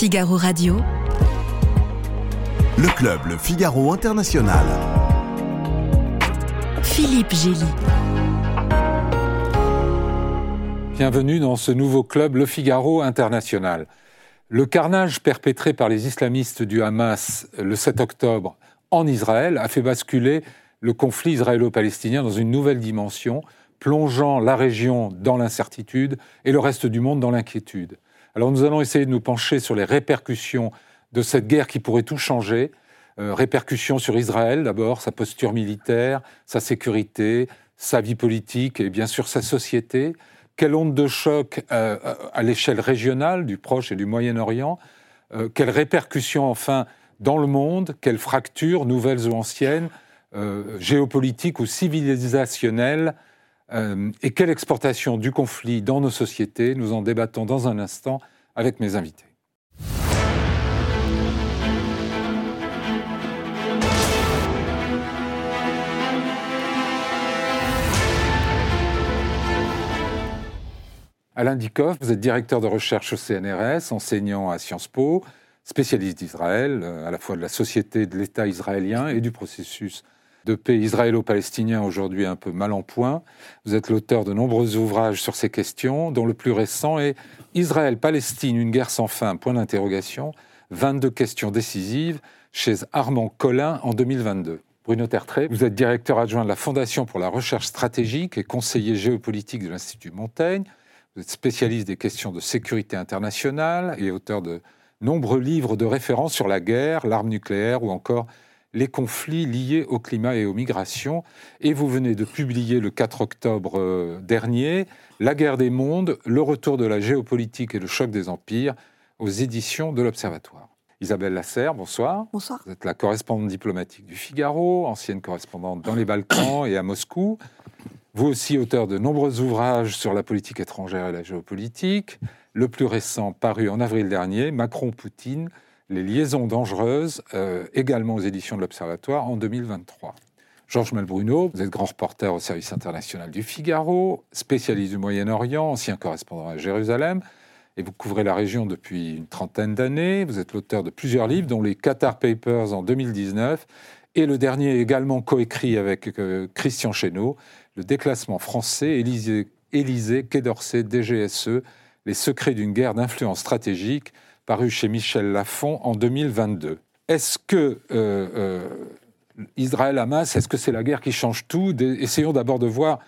Figaro Radio. Le club Le Figaro International. Philippe Gély. Bienvenue dans ce nouveau club Le Figaro International. Le carnage perpétré par les islamistes du Hamas le 7 octobre en Israël a fait basculer le conflit israélo-palestinien dans une nouvelle dimension, plongeant la région dans l'incertitude et le reste du monde dans l'inquiétude. Alors nous allons essayer de nous pencher sur les répercussions de cette guerre qui pourrait tout changer. Euh, répercussions sur Israël d'abord, sa posture militaire, sa sécurité, sa vie politique et bien sûr sa société. Quelle onde de choc euh, à l'échelle régionale du Proche et du Moyen-Orient euh, Quelles répercussions enfin dans le monde Quelles fractures, nouvelles ou anciennes, géopolitiques ou civilisationnelles Et quelle exportation du conflit dans nos sociétés Nous en débattons dans un instant avec mes invités. Alain Dikoff, vous êtes directeur de recherche au CNRS, enseignant à Sciences Po, spécialiste d'Israël, euh, à la fois de la société de l'État israélien et du processus de paix israélo-palestinien aujourd'hui un peu mal en point. Vous êtes l'auteur de nombreux ouvrages sur ces questions, dont le plus récent est Israël-Palestine, une guerre sans fin, point d'interrogation, 22 questions décisives chez Armand Collin en 2022. Bruno Tertré, vous êtes directeur adjoint de la Fondation pour la recherche stratégique et conseiller géopolitique de l'Institut Montaigne. Vous êtes spécialiste des questions de sécurité internationale et auteur de nombreux livres de référence sur la guerre, l'arme nucléaire ou encore les conflits liés au climat et aux migrations. Et vous venez de publier le 4 octobre euh, dernier La guerre des mondes, le retour de la géopolitique et le choc des empires aux éditions de l'Observatoire. Isabelle Lasserre, bonsoir. Bonsoir. Vous êtes la correspondante diplomatique du Figaro, ancienne correspondante dans les Balkans et à Moscou. Vous aussi auteur de nombreux ouvrages sur la politique étrangère et la géopolitique. Le plus récent, paru en avril dernier, Macron-Poutine, les liaisons dangereuses, euh, également aux éditions de l'Observatoire en 2023. Georges Malbruno, vous êtes grand reporter au service international du Figaro, spécialiste du Moyen-Orient, ancien correspondant à Jérusalem, et vous couvrez la région depuis une trentaine d'années. Vous êtes l'auteur de plusieurs livres, dont les Qatar Papers en 2019, et le dernier également coécrit avec euh, Christian Chesneau, le déclassement français, Élysée, Élysée, Quai d'Orsay, DGSE, les secrets d'une guerre d'influence stratégique, paru chez Michel Lafon en 2022. Est-ce que euh, euh, Israël-Hamas, est-ce que c'est la guerre qui change tout? Essayons d'abord de voir,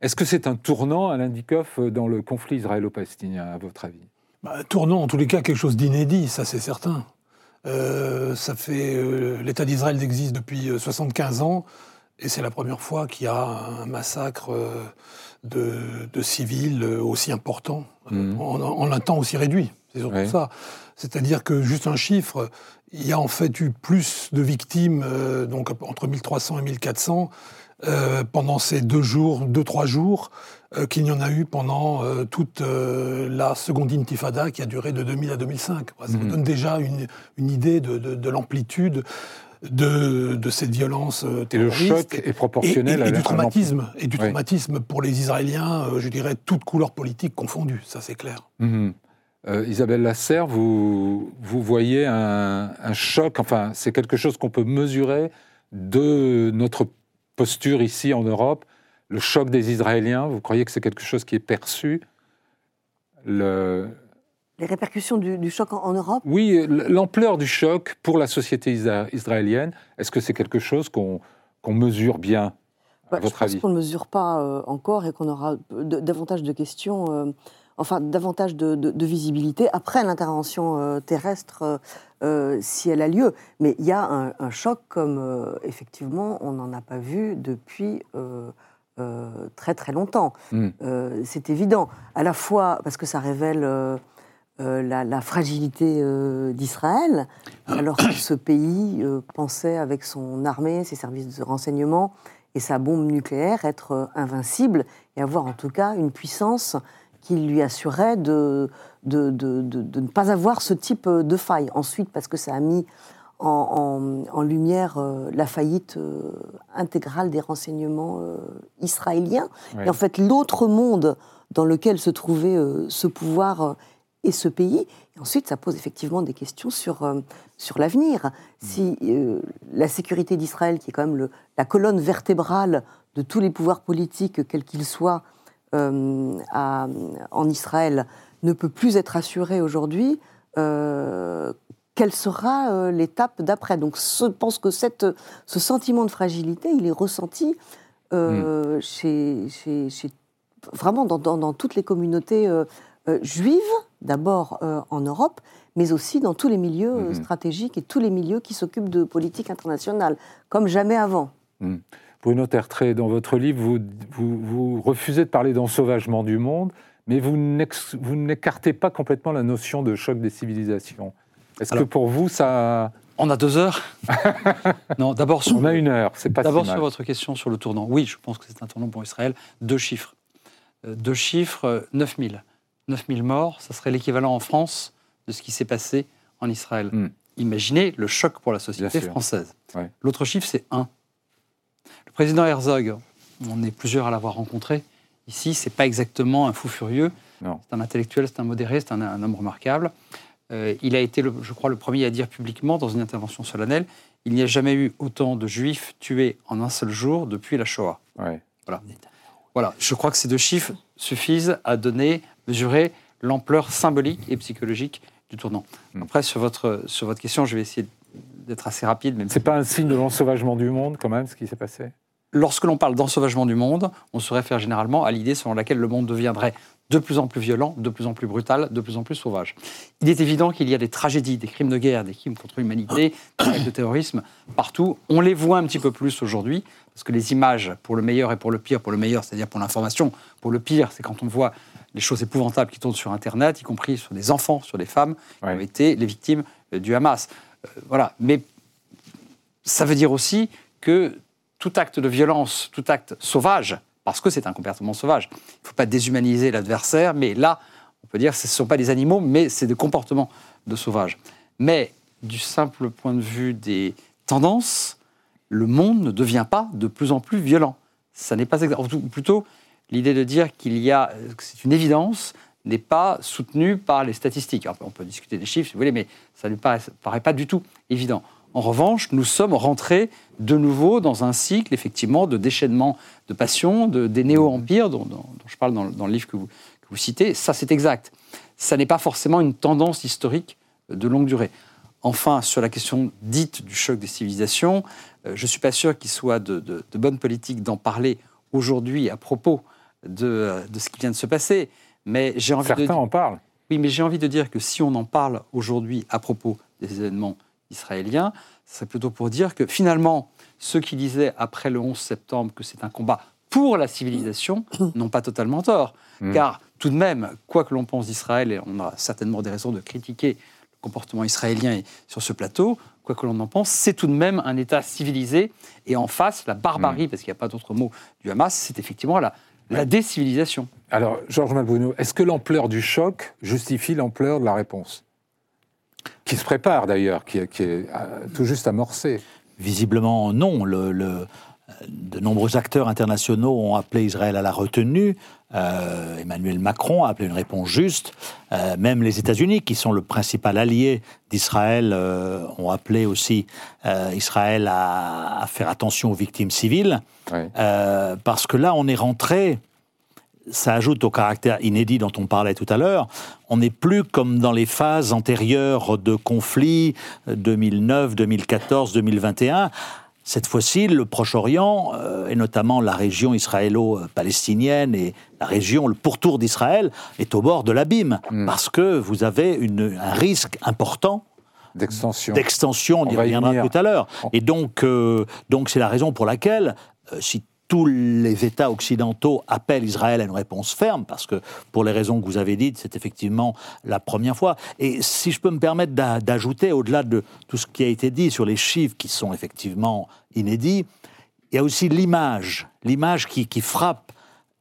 est-ce que c'est un tournant, à Dikoff, dans le conflit israélo-palestinien, à votre avis? Bah, Tournant, en tous les cas, quelque chose d'inédit, ça c'est certain. Euh, ça fait l'État d'Israël existe depuis 75 ans. Et c'est la première fois qu'il y a un massacre euh, de, civils euh, aussi important, mhm. en, un temps aussi réduit. C'est surtout ça. C'est-à-dire que, juste un chiffre, il y a en fait eu plus de victimes, euh, donc entre 1300 et 1400, pendant ces deux jours, deux, trois jours, qu'il n'y en a eu pendant toute la seconde intifada qui a duré de 2000 à 2005. Ça mhm. donne déjà une, idée de l'amplitude de, cette violence terroriste. Et le choc est proportionnel et, du traumatisme, et du traumatisme pour les Israéliens, euh, je dirais, toutes couleurs politiques confondues, ça c'est clair. Mhm. Euh, Isabelle Lasserre, vous, vous voyez un, choc, enfin c'est quelque chose qu'on peut mesurer de notre posture ici en Europe, le choc des Israéliens, vous croyez que c'est quelque chose qui est perçu? Le, les répercussions du, choc en, Europe Oui, l'ampleur du choc pour la société israélienne, est-ce que c'est quelque chose qu'on mesure bien, à votre avis Je pense qu'on ne mesure pas euh, encore et qu'on aura davantage de questions, euh, enfin davantage de, visibilité après l'intervention euh, terrestre, si elle a lieu. Mais il y a un, choc comme, effectivement, on n'en a pas vu depuis... très très longtemps. Hmm. c'est évident, à la fois parce que ça révèle euh, la, fragilité euh, d'Israël, alors que ce pays euh, pensait avec son armée, ses services de renseignement et sa bombe nucléaire être invincible et avoir en tout cas une puissance qui lui assurait de, de, ne pas avoir ce type de faille. Ensuite, parce que ça a mis en, lumière la faillite intégrale des renseignements israéliens. Et en fait, l'autre monde dans lequel se trouvait ce pouvoir et ce pays. Et ensuite, ça pose effectivement des questions sur, euh, sur l'avenir. Si euh, la sécurité d'Israël, qui est quand même le- la colonne vertébrale de tous les pouvoirs politiques, quels qu'ils soient, euh, à- en Israël, ne peut plus être assurée aujourd'hui, quelle sera l'étape d'après? Donc, je pense que cette, ce sentiment de fragilité, il est ressenti chez, chez- chez- vraiment dans, dans- dans toutes les communautés euh, juives, d'abord euh, en Europe, mais aussi dans tous les milieux euh, Mhm. stratégiques et tous les milieux qui s'occupent de politique internationale, comme jamais avant. Bruno Tertré, dans votre livre, vous, vous, vous refusez de parler d'ensauvagement du monde, mais vous n'écartez pas complètement la notion de choc des civilisations. Est-ce que pour vous, ça... On a deux heures? non, d'abord sur, On a une heure, c'est pas d'abord sur votre question sur le tournant. Oui, je pense que c'est un tournant pour Israël. Deux chiffres. Deux chiffres, euh, 9000. 9000 morts, ça serait l'équivalent en France de ce qui s'est passé en Israël. Hmm. Imaginez le choc pour la société française. Ouais. L'autre chiffre, c'est 1. Le président Herzog, on est plusieurs à l'avoir rencontré. Ici, c'est pas exactement un fou furieux. C'est un intellectuel, c'est un modéré, c'est un, un homme remarquable. Euh, il a été, le- je crois, le premier à dire publiquement dans une intervention solennelle il n'y a jamais eu autant de juifs tués en un seul jour depuis la Shoah. Ouais. Voilà. Voilà. Je crois que ces deux chiffres suffisent à donner, mesurer l'ampleur symbolique et psychologique du tournant. Mm. Après, sur votre, sur votre question, je vais essayer d'être assez rapide. Si- C'est pas un signe de l'ensauvagement du monde, quand même, ce qui s'est passé? Lorsque l'on parle d'ensauvagement du monde, on se réfère généralement à l'idée selon laquelle le monde deviendrait de plus en plus violent, de plus en plus brutal, de plus en plus sauvage. Il est évident qu'il y a des tragédies, des crimes de guerre, des crimes contre l'humanité, des actes de terrorisme partout. On les voit un petit peu plus aujourd'hui, parce que les images, pour le meilleur et pour le pire, pour le meilleur, c'est-à-dire pour l'information, pour le pire, c'est quand on voit les choses épouvantables qui tournent sur Internet, y compris sur des enfants, sur des femmes, qui ont été les victimes euh, du Hamas. Euh, voilà. Mais ça veut dire aussi que tout acte de violence, tout acte sauvage, parce que c'est un comportement sauvage, il ne faut pas déshumaniser l'adversaire, mais là, on peut dire que ce ne sont pas des animaux, mais c'est des comportements de sauvages. Mais du simple point de vue des tendances, le monde ne devient pas de plus en plus violent. Ça n'est pas exact. ou Plutôt, l'idée de dire qu'il y a, c'est une évidence, n'est pas soutenue par les statistiques. On peut discuter des chiffres, si vous voulez, mais ça ne paraît, pas du tout évident. En revanche, nous sommes rentrés de nouveau dans un cycle, effectivement, de déchaînement de passion, de, des néo-empires, dont, je parle dans, le- livre que vous, citez. Ça, c'est exact. Ça n'est pas forcément une tendance historique de longue durée. Enfin, sur la question dite du choc des civilisations, euh, je ne suis pas sûr qu'il soit de bonne politique d'en parler aujourd'hui à propos de, euh, de ce qui vient de se passer. Mais j'ai envie de Certains en parlent. oui, mais j'ai envie de dire que si on en parle aujourd'hui à propos des événements israéliens, c'est plutôt pour dire que finalement, ceux qui disaient après le 11 septembre que c'est un combat pour la civilisation n'ont pas totalement tort. Mm. Car tout de même, quoi que l'on pense d'Israël, et on a certainement des raisons de critiquer le comportement israélien sur ce plateau, quoi que l'on en pense, c'est tout de même un État civilisé. Et en face, la barbarie, parce qu'il n'y a pas d'autre mot du Hamas, c'est effectivement la, la décivilisation. Alors, Georges Malbruno, est-ce que l'ampleur du choc justifie l'ampleur de la réponse? Qui se prépare d'ailleurs, qui, est- qui est euh, tout juste amorcée. Visiblement, non. Le- le- de nombreux acteurs internationaux ont appelé Israël à la retenue. Euh, Emmanuel Macron a appelé une réponse juste. Euh, même les États-Unis, qui sont le principal allié d'Israël, euh, ont appelé aussi Israël à, à faire attention aux victimes civiles. Parce que là, on est rentré, ça ajoute au caractère inédit dont on parlait tout à l'heure, on n'est plus comme dans les phases antérieures de conflits, euh, 2009, 2014, 2021. Cette fois-ci, le Proche-Orient, euh, et notamment la région israélo-palestinienne et la région, le pourtour d'Israël, est au bord de l'abîme, Mm. parce que vous avez une- un risque important D'extension. d'extension, on y On va y reviendra tout à l'heure. Et donc, euh, donc c'est la raison pour laquelle, euh, si tous les États occidentaux appellent Israël à une réponse ferme, parce que pour les raisons que vous avez dites, c'est effectivement la première fois. Et si je peux me permettre d'a- d'ajouter, au-delà de tout ce qui a été dit sur les chiffres qui sont effectivement inédits, il y a aussi l'image, l'image qui, qui frappe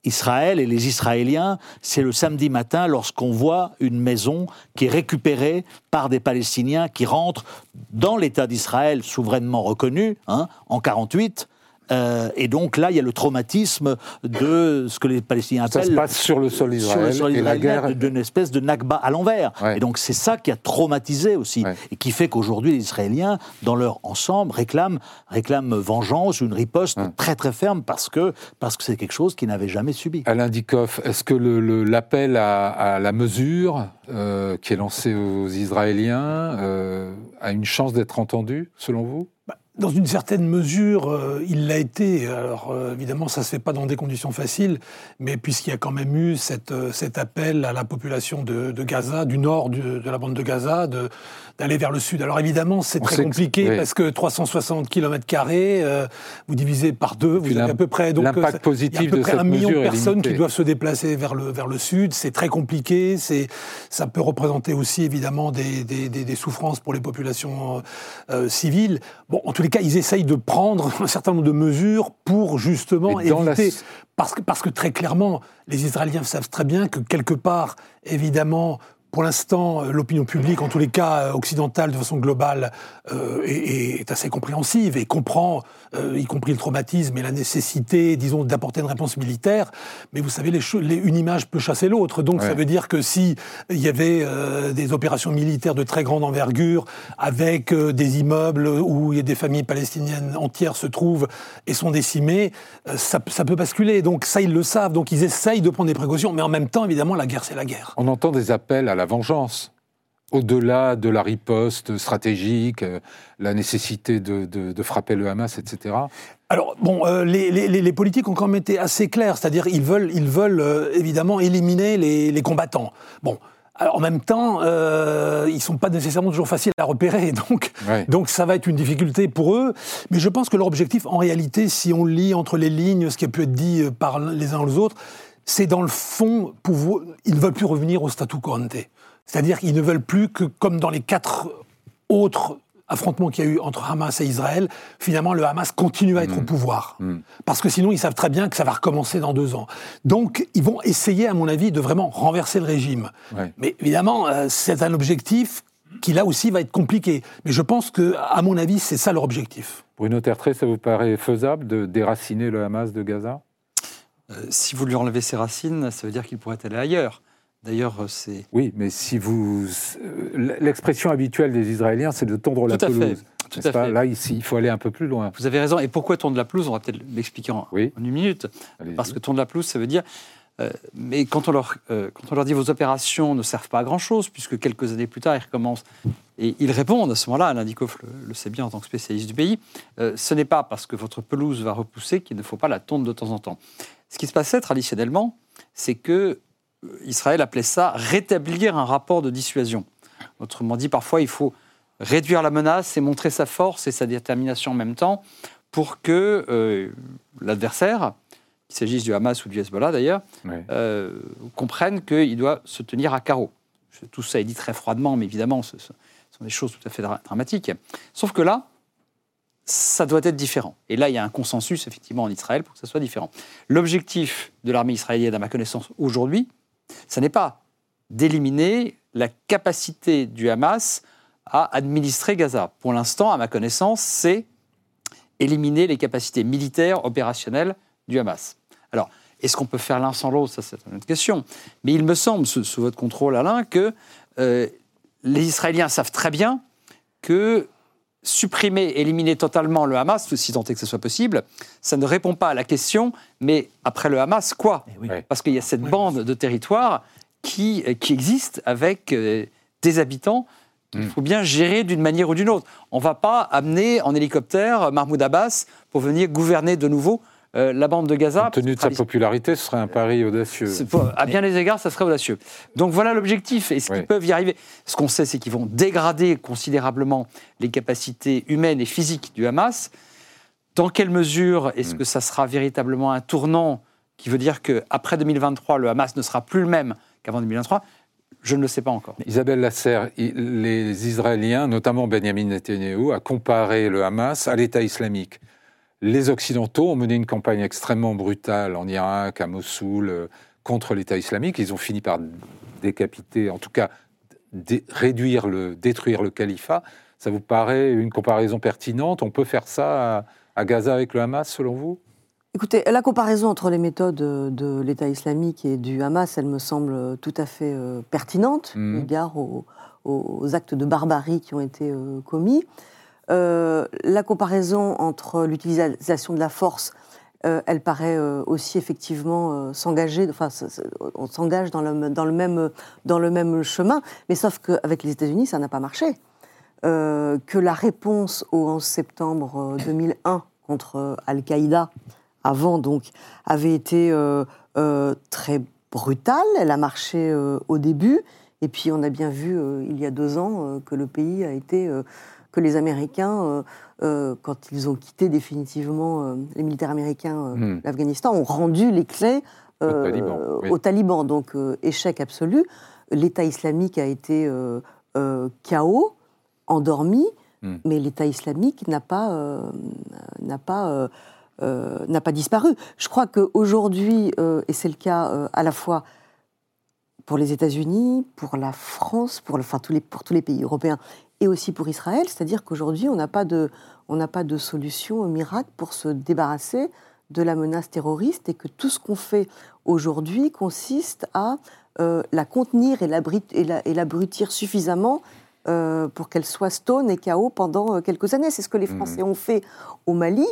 Israël et les Israéliens, c'est le samedi matin lorsqu'on voit une maison qui est récupérée par des Palestiniens qui rentrent dans l'État d'Israël souverainement reconnu hein, en 48 Euh, et donc là, il y a le traumatisme de ce que les Palestiniens Ça appellent se passe sur le sol sur le sol et la israélien, guerre. d'une espèce de Nakba à l'envers. Ouais. Et donc c'est ça qui a traumatisé aussi, Ouais. et qui fait qu'aujourd'hui les Israéliens, dans leur ensemble, réclament, réclament vengeance, une riposte Ouais. très très ferme parce que parce que c'est quelque chose qu'ils n'avaient jamais subi. Alain Dikoff, est-ce que le- le- l'appel à, à la mesure euh, qui est lancé aux Israéliens euh, a une chance d'être entendu, selon vous? Dans une certaine mesure, euh, il l'a été. Alors euh, évidemment, ça ne se fait pas dans des conditions faciles, mais puisqu'il y a quand même eu cette, euh, cet appel à la population de, de Gaza, du nord du- de la bande de Gaza, de- d'aller vers le sud. Alors évidemment, c'est très sait que- compliqué oui. parce que 360 km, euh, vous divisez par deux, vous avez à peu près... donc, l'impact ça- positif de cette un million de personnes qui doivent se déplacer vers le, vers le sud. C'est très compliqué. C'est, ça peut représenter aussi évidemment des, des, des- des souffrances pour les populations euh, civiles. Bon, en tous les cas, ils essayent de prendre un certain nombre de mesures pour justement la- éviter. Parce, que, parce que très clairement, les Israéliens savent très bien que quelque part, évidemment, pour l'instant, euh, l'opinion publique, en tous les cas euh, occidentale de façon globale, euh, est, est assez compréhensive et comprend, euh, y compris le traumatisme et la nécessité, disons, d'apporter une réponse militaire. Mais vous savez, les cho- les- une image peut chasser l'autre. Donc ça veut dire que si il y avait euh, des opérations militaires de très grande envergure, avec des immeubles où des familles palestiniennes entières se trouvent et sont décimées, ça, ça peut basculer. Donc ça, ils le savent. Donc ils essayent de prendre des précautions. Mais en même temps, évidemment, la guerre, c'est la guerre. On entend des appels à la vengeance, au-delà de la riposte stratégique, euh, la nécessité de, de- de frapper le Hamas, etc. Alors, bon, euh, les, les- les- les politiques ont quand même été assez clairs, c'est-à-dire ils veulent, ils veulent euh, évidemment éliminer les, les combattants. Bon. Alors, en même temps, euh, ils sont pas nécessairement toujours faciles à repérer, donc, Ouais. donc ça va être une difficulté pour eux. Mais je pense que leur objectif, en réalité, si on lit entre les lignes ce qui a pu être dit par les uns aux autres, c'est dans le fond, ils ne veulent plus revenir au statu quo ante. C'est-à-dire qu'ils ne veulent plus que, comme dans les quatre autres affrontements qu'il y a eu entre Hamas et Israël, finalement le Hamas continue à être au pouvoir. Parce que sinon, ils savent très bien que ça va recommencer dans deux ans. Donc, ils vont essayer, à mon avis, de vraiment renverser le régime. Ouais. Mais évidemment, euh, c'est un objectif qui, là aussi, va être compliqué. Mais je pense que, à mon avis, c'est ça leur objectif. Bruno Tertré, ça vous paraît faisable de déraciner le Hamas de Gaza? Euh, si vous lui enlevez ses racines, ça veut dire qu'il pourrait aller ailleurs. D'ailleurs, euh, c'est Oui, mais si vous. euh, L'expression habituelle des Israéliens, c'est de tondre la à fait, pelouse. tout à pas? fait. Là, ici, il faut aller un peu plus loin. Vous avez raison. Et pourquoi tourne la pelouse? On va peut-être l'expliquer en, Oui. en une minute. Parce que tourne la pelouse, ça veut dire. euh, mais quand on, leur, euh, quand on leur dit vos opérations ne servent pas à grand-chose, puisque quelques années plus tard, ils recommencent, et ils répondent à ce moment-là, Alain Dikoff le, le sait bien en tant que spécialiste du pays, euh, ce n'est pas parce que votre pelouse va repousser qu'il ne faut pas la tondre de temps en temps. Ce qui se passait traditionnellement, c'est que Israël appelait ça rétablir un rapport de dissuasion. Autrement dit, parfois, il faut réduire la menace et montrer sa force et sa détermination en même temps pour que euh, l'adversaire, qu'il s'agisse du Hamas ou du Hezbollah d'ailleurs, euh, comprenne qu'il doit se tenir à carreau. Tout ça est dit très froidement, mais évidemment, ce, ce sont des choses tout à fait dra- dramatiques. Sauf que là, ça doit être différent. Et là, il y a un consensus, effectivement, en Israël pour que ça soit différent. L'objectif de l'armée israélienne, à ma connaissance, aujourd'hui, ce n'est pas d'éliminer la capacité du Hamas à administrer Gaza. Pour l'instant, à ma connaissance, c'est éliminer les capacités militaires, opérationnelles du Hamas. Alors, est-ce qu'on peut faire l'un sans l'autre? Ça, c'est une autre question. Mais il me semble, sous, votre contrôle, Alain, que euh, les Israéliens savent très bien que supprimer, éliminer totalement le Hamas, si tant est que ce soit possible, ça ne répond pas à la question, mais après le Hamas, quoi Eh oui. Parce qu'il y a cette bande de territoire qui, euh, qui existe avec euh, des habitants qu'il Mm. faut bien gérer d'une manière ou d'une autre. On ne va pas amener en hélicoptère Mahmoud Abbas pour venir gouverner de nouveau euh, la bande de Gaza. Compte tenu de sa popularité, ce serait un pari audacieux. À bien des égards, ça serait audacieux. Donc voilà l'objectif. Est-ce qu'ils peuvent y arriver? Ce qu'on sait, c'est qu'ils vont dégrader considérablement les capacités humaines et physiques du Hamas. Dans quelle mesure est-ce Mm. que ça sera véritablement un tournant qui veut dire qu'après 2023, le Hamas ne sera plus le même qu'avant 2023 Je ne le sais pas encore. Isabelle Lasserre, les Israéliens, notamment Benjamin Netanyahu, a comparé le Hamas à l'État islamique. Les Occidentaux ont mené une campagne extrêmement brutale en Irak, à Mossoul, euh, contre l'État islamique. Ils ont fini par décapiter, en tout cas réduire le, détruire le califat. Ça vous paraît une comparaison pertinente? On peut faire ça à, à Gaza avec le Hamas, selon vous? Écoutez, la comparaison entre les méthodes de l'État islamique et du Hamas, elle me semble tout à fait euh, pertinente, eu égard aux, aux actes de barbarie qui ont été euh, commis. Euh, la comparaison entre l'utilisation de la force, euh, elle paraît euh, aussi effectivement s'engager, enfin, on s'engage dans le, même, dans le même chemin, mais sauf qu'avec les États-Unis, ça n'a pas marché. Que la réponse au 11 septembre euh, 2001 contre Al-Qaïda, avant donc, avait été très brutale. Elle a marché au début, et puis on a bien vu il y a deux ans que le pays a été, que les Américains, euh, euh, quand ils ont quitté définitivement euh, les militaires américains Hmm. l'Afghanistan, ont rendu les clés oui. aux talibans. Donc échec absolu. L'État islamique a été chaos, endormi, Hmm. mais l'État islamique n'a pas, n'a pas, euh, n'a pas disparu. Je crois qu'aujourd'hui, euh, et c'est le cas euh, à la fois pour les États-Unis, pour la France, pour, le- enfin, tous les, pour tous les pays européens, et aussi pour Israël, c'est-à-dire qu'aujourd'hui, on n'a pas, de, on n'a pas de solution miracle pour se débarrasser de la menace terroriste et que tout ce qu'on fait aujourd'hui consiste à euh, la contenir et l'abrutir suffisamment euh, pour qu'elle soit stone et chaos pendant euh, quelques années. C'est ce que les Français ont fait au Mali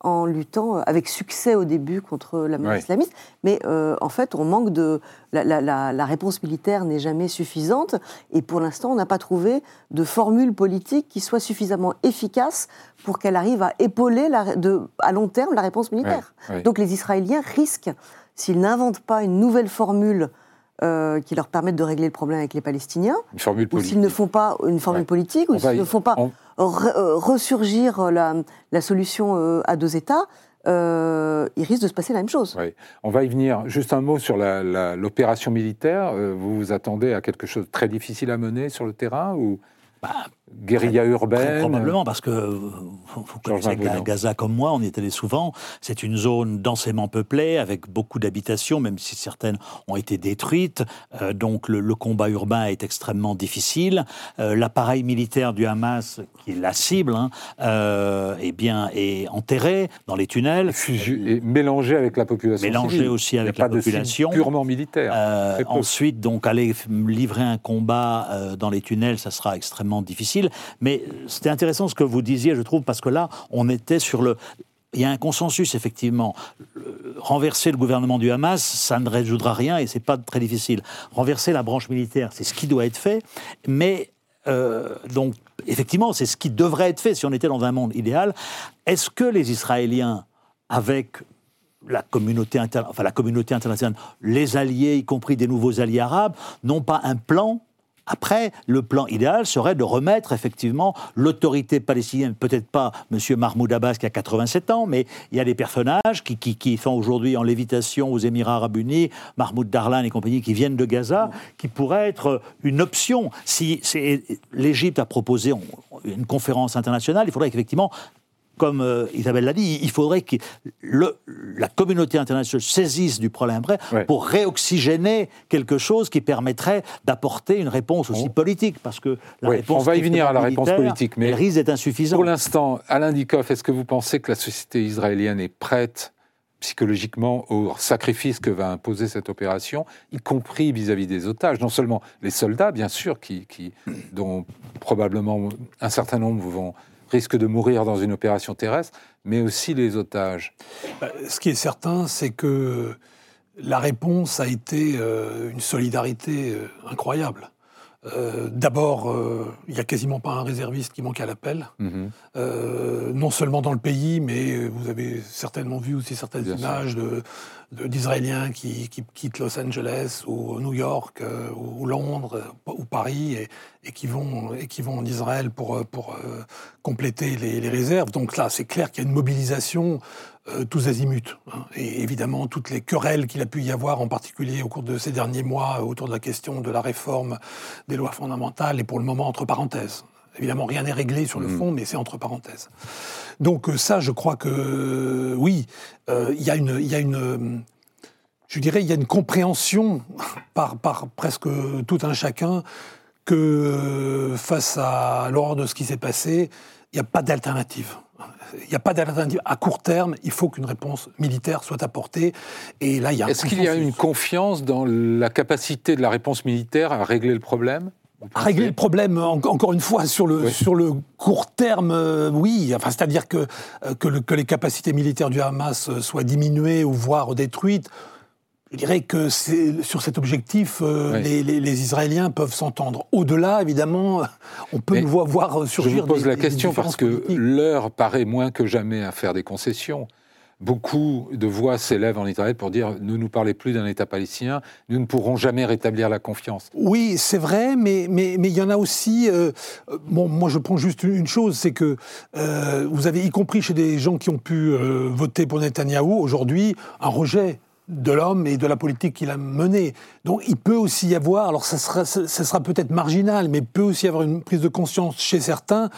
en luttant avec succès au début contre la menace Ouais. islamiste. Mais euh, en fait, on manque de. La, la- la- la réponse militaire n'est jamais suffisante. Et pour l'instant, on n'a pas trouvé de formule politique qui soit suffisamment efficace pour qu'elle arrive à épauler de, à long terme la réponse militaire. Ouais, ouais. Donc les Israéliens risquent, s'ils n'inventent pas une nouvelle formule euh, qui leur permette de régler le problème avec les Palestiniens, Une formule ou s'ils ne font pas une formule politique, ou s'ils ne font pas on- ressurgir la, la solution euh, à deux États, euh, il risque de se passer la même chose. Ouais. On va y venir. Juste un mot sur l'opération militaire. Euh, vous vous attendez à quelque chose de très difficile à mener sur le terrain ou? Guérilla urbaine probablement, parce que euh, vous vous connaissez. Gaza comme moi, on y est allé souvent. C'est une zone densément peuplée, avec beaucoup d'habitations, même si certaines ont été détruites. Euh, donc le, le combat urbain est extrêmement difficile. Euh, L'appareil militaire du Hamas, qui est la cible, hein, euh, eh bien, est enterré dans les tunnels. Et mélangé avec la population Mélangé civile. aussi Il y a avec pas la de population. purement militaire. Ensuite, donc, aller livrer un combat dans les tunnels, ça sera extrêmement difficile. Mais c'était intéressant ce que vous disiez, je trouve, parce que là, on était sur le. Il y a un consensus, effectivement. Renverser le gouvernement du Hamas, ça ne résoudra rien et c'est pas très difficile. Renverser la branche militaire, c'est ce qui doit être fait. Mais euh, donc, effectivement, c'est ce qui devrait être fait si on était dans un monde idéal. Est-ce que les Israéliens, avec la communauté, enfin, la communauté internationale, les alliés, y compris des nouveaux alliés arabes, n'ont pas un plan après, le plan idéal serait de remettre effectivement l'autorité palestinienne, peut-être pas M. Mahmoud Abbas qui a 87 ans, mais il y a des personnages qui, qui, qui sont aujourd'hui en lévitation aux Émirats arabes unis, Mahmoud Darlan et compagnie, qui viennent de Gaza, qui pourraient être une option. Si l'Égypte a proposé une conférence internationale, il faudrait qu'effectivement comme euh, Isabelle l'a dit, il faudrait que le- la communauté internationale saisisse du problème après Ouais. pour réoxygéner quelque chose qui permettrait d'apporter une réponse aussi On- politique, parce que la réponse on va y venir à la réponse politique, mais elle risque d'être Pour insuffisante. l'instant, Alain Dikoff, est-ce que vous pensez que la société israélienne est prête psychologiquement au sacrifice que va imposer cette opération, y compris vis-à-vis des otages? Non seulement les soldats, bien sûr, qui, qui- dont probablement un certain nombre vont, risquent de mourir dans une opération terrestre, mais aussi les otages. Bah, Ce qui est certain, c'est que la réponse a été euh, une solidarité euh, incroyable. Euh, D'abord, euh, il n'y a quasiment pas un réserviste qui manque à l'appel. Mhm. Euh, non seulement dans le pays, mais vous avez certainement vu aussi certaines Bien images de- de- d'Israéliens qui, qui quittent Los Angeles ou New York ou Londres ou Paris et, et qui vont, et qui vont en Israël pour, pour compléter les, les réserves. Donc là, c'est clair qu'il y a une mobilisation euh, tous azimuts. hein. Et évidemment, toutes les querelles qu'il a pu y avoir, en particulier au cours de ces derniers mois, autour de la question de la réforme des lois fondamentales, et pour le moment entre parenthèses. Évidemment, rien n'est réglé sur le fond, mais c'est entre parenthèses. Donc euh, ça, je crois que euh, oui, euh, il y a une, il y a une, je dirais, il y a une compréhension par, par presque tout un chacun que face à l'horreur de ce qui s'est passé, il n'y a pas d'alternative. Il n'y a pas d'alternative. À court terme, il faut qu'une réponse militaire soit apportée. Et là, il y a Est-ce qu'il y a une confiance dans la capacité de la réponse militaire à régler le problème régler le problème, en- encore une fois, sur le, Oui. sur le court terme, euh, oui. Enfin, C'est-à-dire que, euh, que, le- que les capacités militaires du Hamas euh, soient diminuées ou voire détruites. Je dirais que sur cet objectif, euh, Oui. les, les- les Israéliens peuvent s'entendre. Au-delà, évidemment, on peut Mais voir, voir Je surgir vous pose des- la question parce que l'heure paraît moins que jamais à faire des concessions. Beaucoup de voix s'élèvent en Israël pour dire ne nous parlez plus d'un État palestinien, nous ne pourrons jamais rétablir la confiance. Oui, c'est vrai, mais mais mais il y en a aussi. euh, euh, bon, moi, je prends juste une, une chose, c'est que euh, vous avez, y compris chez des gens qui ont pu euh, voter pour Netanyahou, aujourd'hui, un rejet de l'homme et de la politique qu'il a menée. Donc, il peut aussi y avoir, alors ça sera, ça ça sera peut-être marginal, mais il peut aussi y avoir une prise de conscience chez certains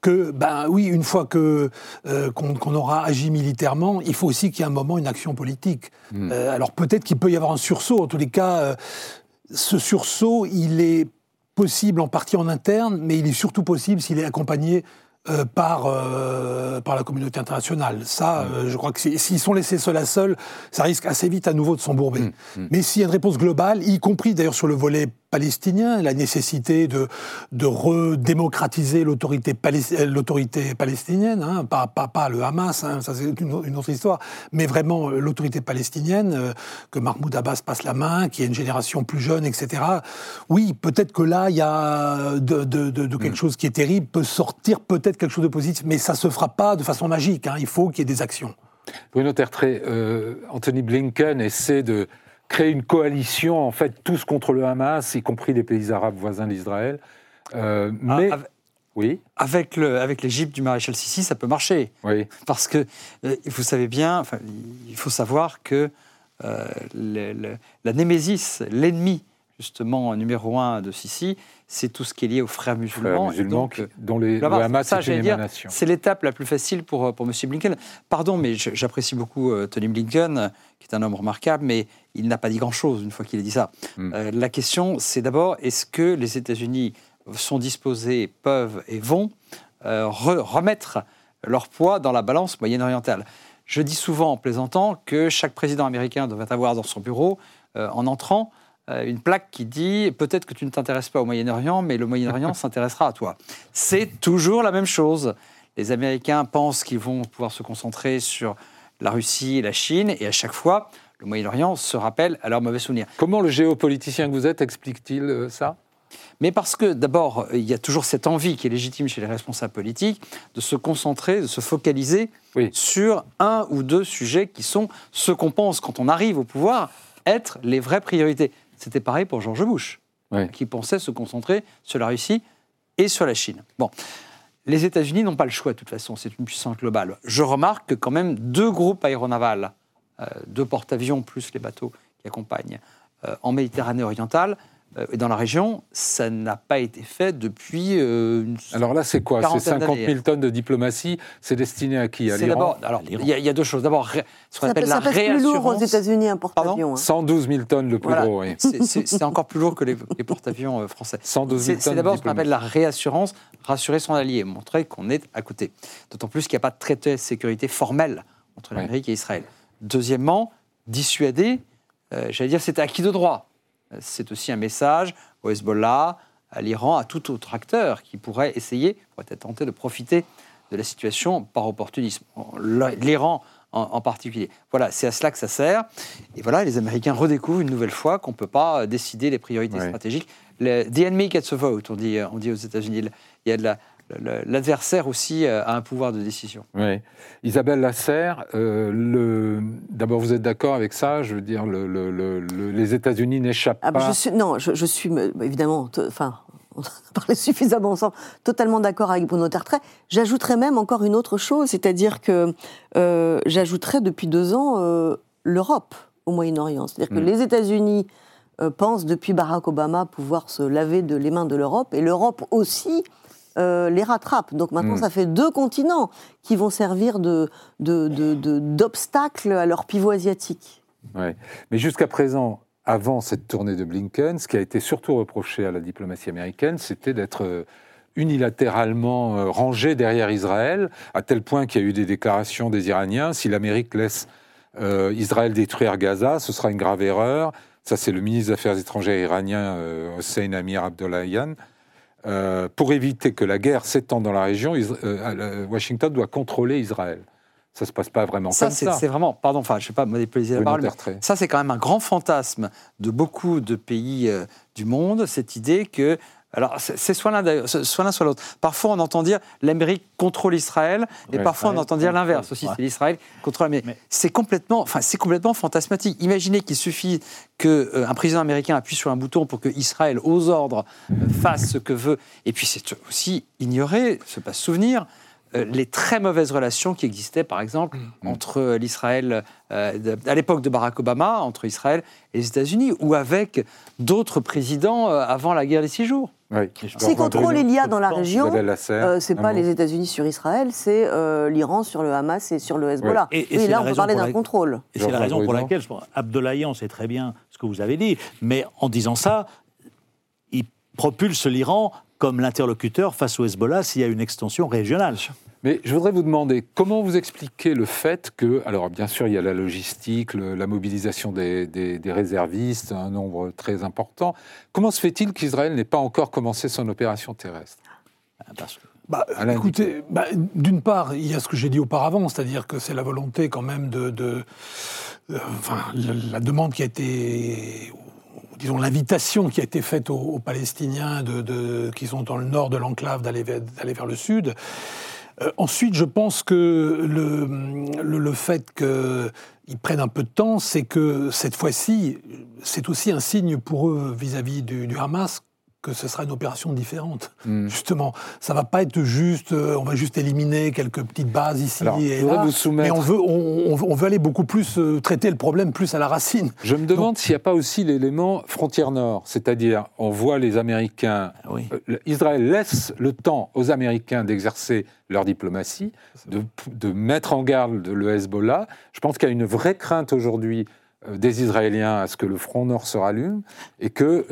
que, ben oui, une fois que euh, qu'on aura agi militairement, il faut aussi qu'il y ait un moment une action politique. Euh, alors peut-être qu'il peut y avoir un sursaut. En tous les cas, euh, ce sursaut, il est possible en partie en interne, mais il est surtout possible s'il est accompagné euh, par, euh, par la communauté internationale. Ça, euh, je crois que si- s'ils sont laissés seuls à seuls, ça risque assez vite à nouveau de s'embourber. Mais s'il y a une réponse globale, y compris d'ailleurs sur le volet palestinien, la nécessité de, de redémocratiser l'autorité palestinienne, hein, pas, pas, pas le Hamas, hein, ça c'est une, une autre histoire, mais vraiment euh, l'autorité palestinienne, euh, que Mahmoud Abbas passe la main, qu'il y ait une génération plus jeune, etc. Oui, peut-être que là, il y a de, de- quelque chose qui est terrible, peut sortir peut-être quelque chose de positif, mais ça se fera pas de façon magique, hein, il faut qu'il y ait des actions. Bruno Tertré, euh, Anthony Blinken essaie de créer une coalition, en fait, tous contre le Hamas, y compris les pays arabes voisins d'Israël. Euh, mais. Ah, avec- Oui, Avec le- avec l'Égypte du maréchal Sissi, ça peut marcher. oui. Parce que euh, vous savez bien, enfin, il faut savoir que euh, le- le- la némésis, l'ennemi justement numéro un de Sissi, c'est tout ce qui est lié aux frères musulmans. Frères musulmans donc, qui- euh, dont les, le Hamas ça, est une émanation. C'est l'étape la plus facile pour, euh, pour M. Blinken. Pardon, mais j'apprécie beaucoup euh, Tony Blinken, qui est un homme remarquable, mais il n'a pas dit grand-chose une fois qu'il a dit ça. Mm. Euh, la question, c'est d'abord, est-ce que les États-Unis sont disposés, peuvent et vont euh, re- remettre leur poids dans la balance moyenne-orientale? Je dis souvent en plaisantant que chaque président américain devrait avoir dans son bureau, en entrant, une plaque qui dit peut-être que tu ne t'intéresses pas au Moyen-Orient, mais le Moyen-Orient s'intéressera à toi. C'est toujours la même chose. Les Américains pensent qu'ils vont pouvoir se concentrer sur la Russie et la Chine, et à chaque fois, le Moyen-Orient se rappelle à leurs mauvais souvenirs. Comment le géopoliticien que vous êtes explique-t-il euh, ça? Mais parce que d'abord, il y a toujours cette envie qui est légitime chez les responsables politiques de se concentrer, de se focaliser Oui. sur un ou deux sujets qui sont ceux qu'on pense quand on arrive au pouvoir être les vraies priorités. C'était pareil pour George Bush, Oui. qui pensait se concentrer sur la Russie et sur la Chine. Bon. Les États-Unis n'ont pas le choix, de toute façon, c'est une puissance globale. Je remarque que quand même deux groupes aéronavals, euh, deux porte-avions plus les bateaux qui accompagnent, euh, en Méditerranée orientale et dans la région, ça n'a pas été fait depuis euh, une Alors là, c'est quoi? C'est Quarantaine 50 000 d'années. tonnes de diplomatie. C'est destiné à qui? À C'est l'Iran? d'abord, alors, il y, a- il y a deux choses. D'abord, ce qu'on appelle ça la pèse plus lourd aux réassurance. États-Unis un porte-avions. hein. 112 000 tonnes le plus Voilà. gros, oui. C'est- encore plus lourd que les, les porte-avions euh, français. 112 000 C'est tonnes c'est d'abord ce qu'on appelle la réassurance, rassurer son allié, montrer qu'on est à côté. D'autant plus qu'il n'y a pas de traité de sécurité formel entre Ouais. l'Amérique et Israël. Deuxièmement, dissuader, euh, j'allais dire, c'est acquis de droit. C'est aussi un message au Hezbollah, à l'Iran, à tout autre acteur qui pourrait essayer, pourrait être tenté de profiter de la situation par opportunisme. L'Iran en, en particulier. Voilà, c'est à cela que ça sert. Et voilà, les Américains redécouvrent une nouvelle fois qu'on ne peut pas euh, décider les priorités stratégiques. Le, the enemy gets a vote, on dit, euh, on dit aux États-Unis. Il y a de la- l'adversaire aussi euh, a un pouvoir de décision. Oui. Isabelle Lasserre, euh, le... d'abord, vous êtes d'accord avec ça? Je veux dire, le- le- le- le- les États-Unis n'échappent Ah, pas? je suis, non, je, je suis me- évidemment, enfin, on a parlé suffisamment ensemble, totalement d'accord avec Bruno Tertrais. J'ajouterais même encore une autre chose, c'est-à-dire que euh, j'ajouterais depuis deux ans euh, l'Europe au Moyen-Orient. C'est-à-dire que Mm. les États-Unis euh, pensent depuis Barack Obama pouvoir se laver de les mains de l'Europe, et l'Europe aussi. Euh, les rattrape. Donc maintenant, Mm. ça fait deux continents qui vont servir de, de, de- de- d'obstacle à leur pivot asiatique. Ouais. Mais jusqu'à présent, avant cette tournée de Blinken, ce qui a été surtout reproché à la diplomatie américaine, c'était d'être euh, unilatéralement euh, rangé derrière Israël, à tel point qu'il y a eu des déclarations des Iraniens, si l'Amérique laisse euh, Israël détruire Gaza, ce sera une grave erreur. Ça, c'est le ministre des Affaires étrangères iranien, euh, Hossein Amir Abdollahian. Euh, pour éviter que la guerre s'étende dans la région, Is- euh, euh, Washington doit contrôler Israël. Ça se passe pas vraiment Ça, comme ça. c'est vraiment, pardon, enfin, je ne sais pas monopoliser la parole, mais ça, c'est quand même un grand fantasme de beaucoup de pays euh, du monde, cette idée que. Alors, c'est soit l'un d'ailleurs, soit l'un, soit l'autre. Parfois, on entend dire l'Amérique contrôle Israël, et Ouais, parfois, on entend dire l'inverse aussi, ouais. c'est l'Israël qui contrôle l'Amérique. Mais- C'est complètement, enfin, c'est complètement fantasmatique. Imaginez qu'il suffit qu'un président américain appuie sur un bouton pour que Israël, aux ordres, euh, fasse ce que veut. Et puis, c'est aussi ignorer, se pas souvenir, euh, les très mauvaises relations qui existaient, par exemple, entre l'Israël, euh, à l'époque de Barack Obama, entre Israël et les États-Unis, ou avec d'autres présidents euh, avant la guerre des six jours. Oui. Si contrôle il y a dans la région, euh, c'est pas les États-Unis sur Israël, c'est euh, l'Iran sur le Hamas et sur le Hezbollah. Et- là, on peut parler d'un la- contrôle. Et c'est la raison pour laquelle, je pense, sait très bien ce que vous avez dit, mais en disant ça, il propulse l'Iran comme l'interlocuteur face au Hezbollah s'il y a une extension régionale. Mais je voudrais vous demander comment vous expliquez le fait que, alors bien sûr, il y a la logistique, le- la mobilisation des, des- des réservistes, un nombre très important. Comment se fait-il qu'Israël n'ait pas encore commencé son opération terrestre? Parce que Bah, écoutez, bah, d'une part, il y a ce que j'ai dit auparavant, c'est-à-dire que c'est la volonté quand même de, de- euh, enfin, la, la demande qui a été, disons l'invitation qui a été faite aux, aux Palestiniens de, de- qui sont dans le nord de l'enclave d'aller vers, d'aller vers le sud. Euh, ensuite, je pense que le, le, fait qu'ils prennent un peu de temps, c'est que cette fois-ci, c'est aussi un signe pour eux vis-à-vis du Hamas que ce sera une opération différente. Hmm. Justement, ça va pas être juste, euh, on va juste éliminer quelques petites bases ici Alors, et là, vous soumettre- mais on veut, on, on veut- aller beaucoup plus euh, traiter le problème plus à la racine. Je me demande s'il n'y a pas aussi l'élément frontière nord, c'est-à-dire on voit les Américains, Ah oui. euh, Israël laisse le temps aux Américains d'exercer leur diplomatie, de, de mettre en garde le Hezbollah. Je pense qu'il y a une vraie crainte aujourd'hui des Israéliens à ce que le front nord se rallume et que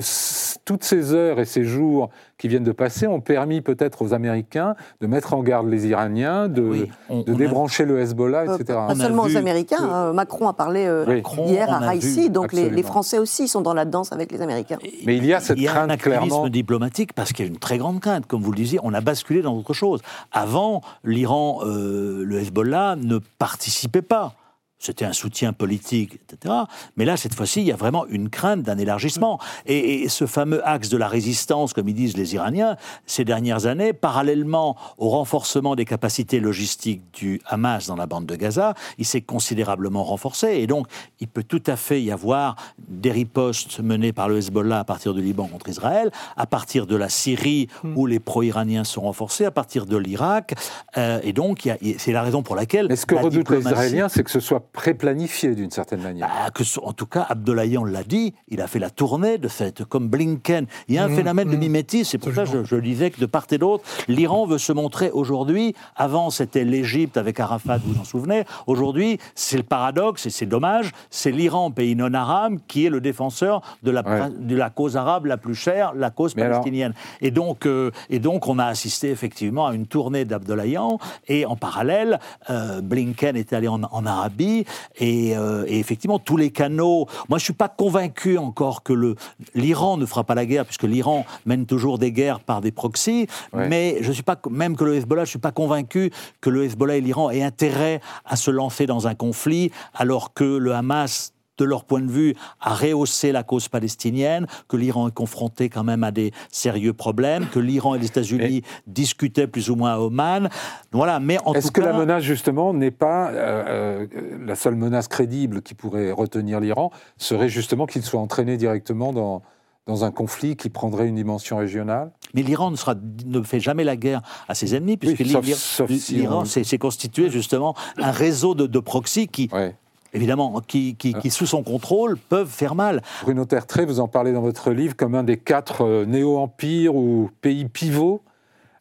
toutes ces heures et ces jours qui viennent de passer ont permis peut-être aux Américains de mettre en garde les Iraniens, de, Oui, on- de on a- débrancher le Hezbollah, Euh, etc. pas seulement aux Américains. que- euh, Macron a parlé euh, Oui. Macron, hier à Haïti, donc les. Français aussi sont dans la danse avec les Américains. Mais il y a cette il y a un activisme clairement. diplomatique parce qu'il y a une très grande crainte. Comme vous le disiez, on a basculé dans autre chose. Avant, l'Iran, euh, le Hezbollah ne participait pas. C'était un soutien politique, etc. Mais là, cette fois-ci, il y a vraiment une crainte d'un élargissement. Et, et ce fameux axe de la résistance, comme ils disent les Iraniens, ces dernières années, parallèlement au renforcement des capacités logistiques du Hamas dans la bande de Gaza, il s'est considérablement renforcé. Et donc, il peut tout à fait y avoir des ripostes menées par le Hezbollah à partir du Liban contre Israël, à partir de la Syrie, où les pro-iraniens sont renforcés, à partir de l'Irak. Euh, et donc, c'est la raison pour laquelle. Mais ce que redoutent les Israéliens, c'est que ce soit préplanifié d'une certaine manière. bah, que ce- en tout cas, Abdollahian l'a dit, il a fait la tournée de cette, comme Blinken. Il y a un Mhm, phénomène de mhm. mimétisme, c'est pour ça que je, disais que de part et d'autre, l'Iran veut se montrer aujourd'hui, avant c'était l'Égypte avec Arafat, vous vous en souvenez, aujourd'hui c'est le paradoxe, et c'est dommage, c'est l'Iran, pays non arabe, qui est le défenseur de la, Ouais. de la cause arabe la plus chère, la cause Mais alors- palestinienne. Et, donc, euh, et donc on a assisté effectivement à une tournée d'Abdollahian, et en parallèle, euh, Blinken est allé en, en Arabie, et, euh, et effectivement, tous les canaux. Moi, je suis pas convaincu encore que l'Iran ne fera pas la guerre, puisque l'Iran mène toujours des guerres par des proxys. Ouais. Mais je suis pas, même que le Hezbollah, je suis pas convaincu que le Hezbollah et l'Iran aient intérêt à se lancer dans un conflit, alors que le Hamas de leur point de vue, a rehaussé la cause palestinienne, que l'Iran est confronté quand même à des sérieux problèmes, que l'Iran et les États-Unis discutaient plus ou moins à Oman. Voilà, mais en Est-ce que cas, la menace, justement, n'est pas euh, euh, la seule menace crédible qui pourrait retenir l'Iran serait justement qu'il soit entraîné directement dans, dans un conflit qui prendrait une dimension régionale? Mais l'Iran ne, sera- ne fait jamais la guerre à ses ennemis, puisque l'Iran- si on- s'est constitué justement un réseau de, de proxys qui, ouais. Évidemment, qui, qui- qui, sous son contrôle, peuvent faire mal. Bruno Tertré, vous en parlez dans votre livre comme un des quatre euh, néo-empires ou pays pivots,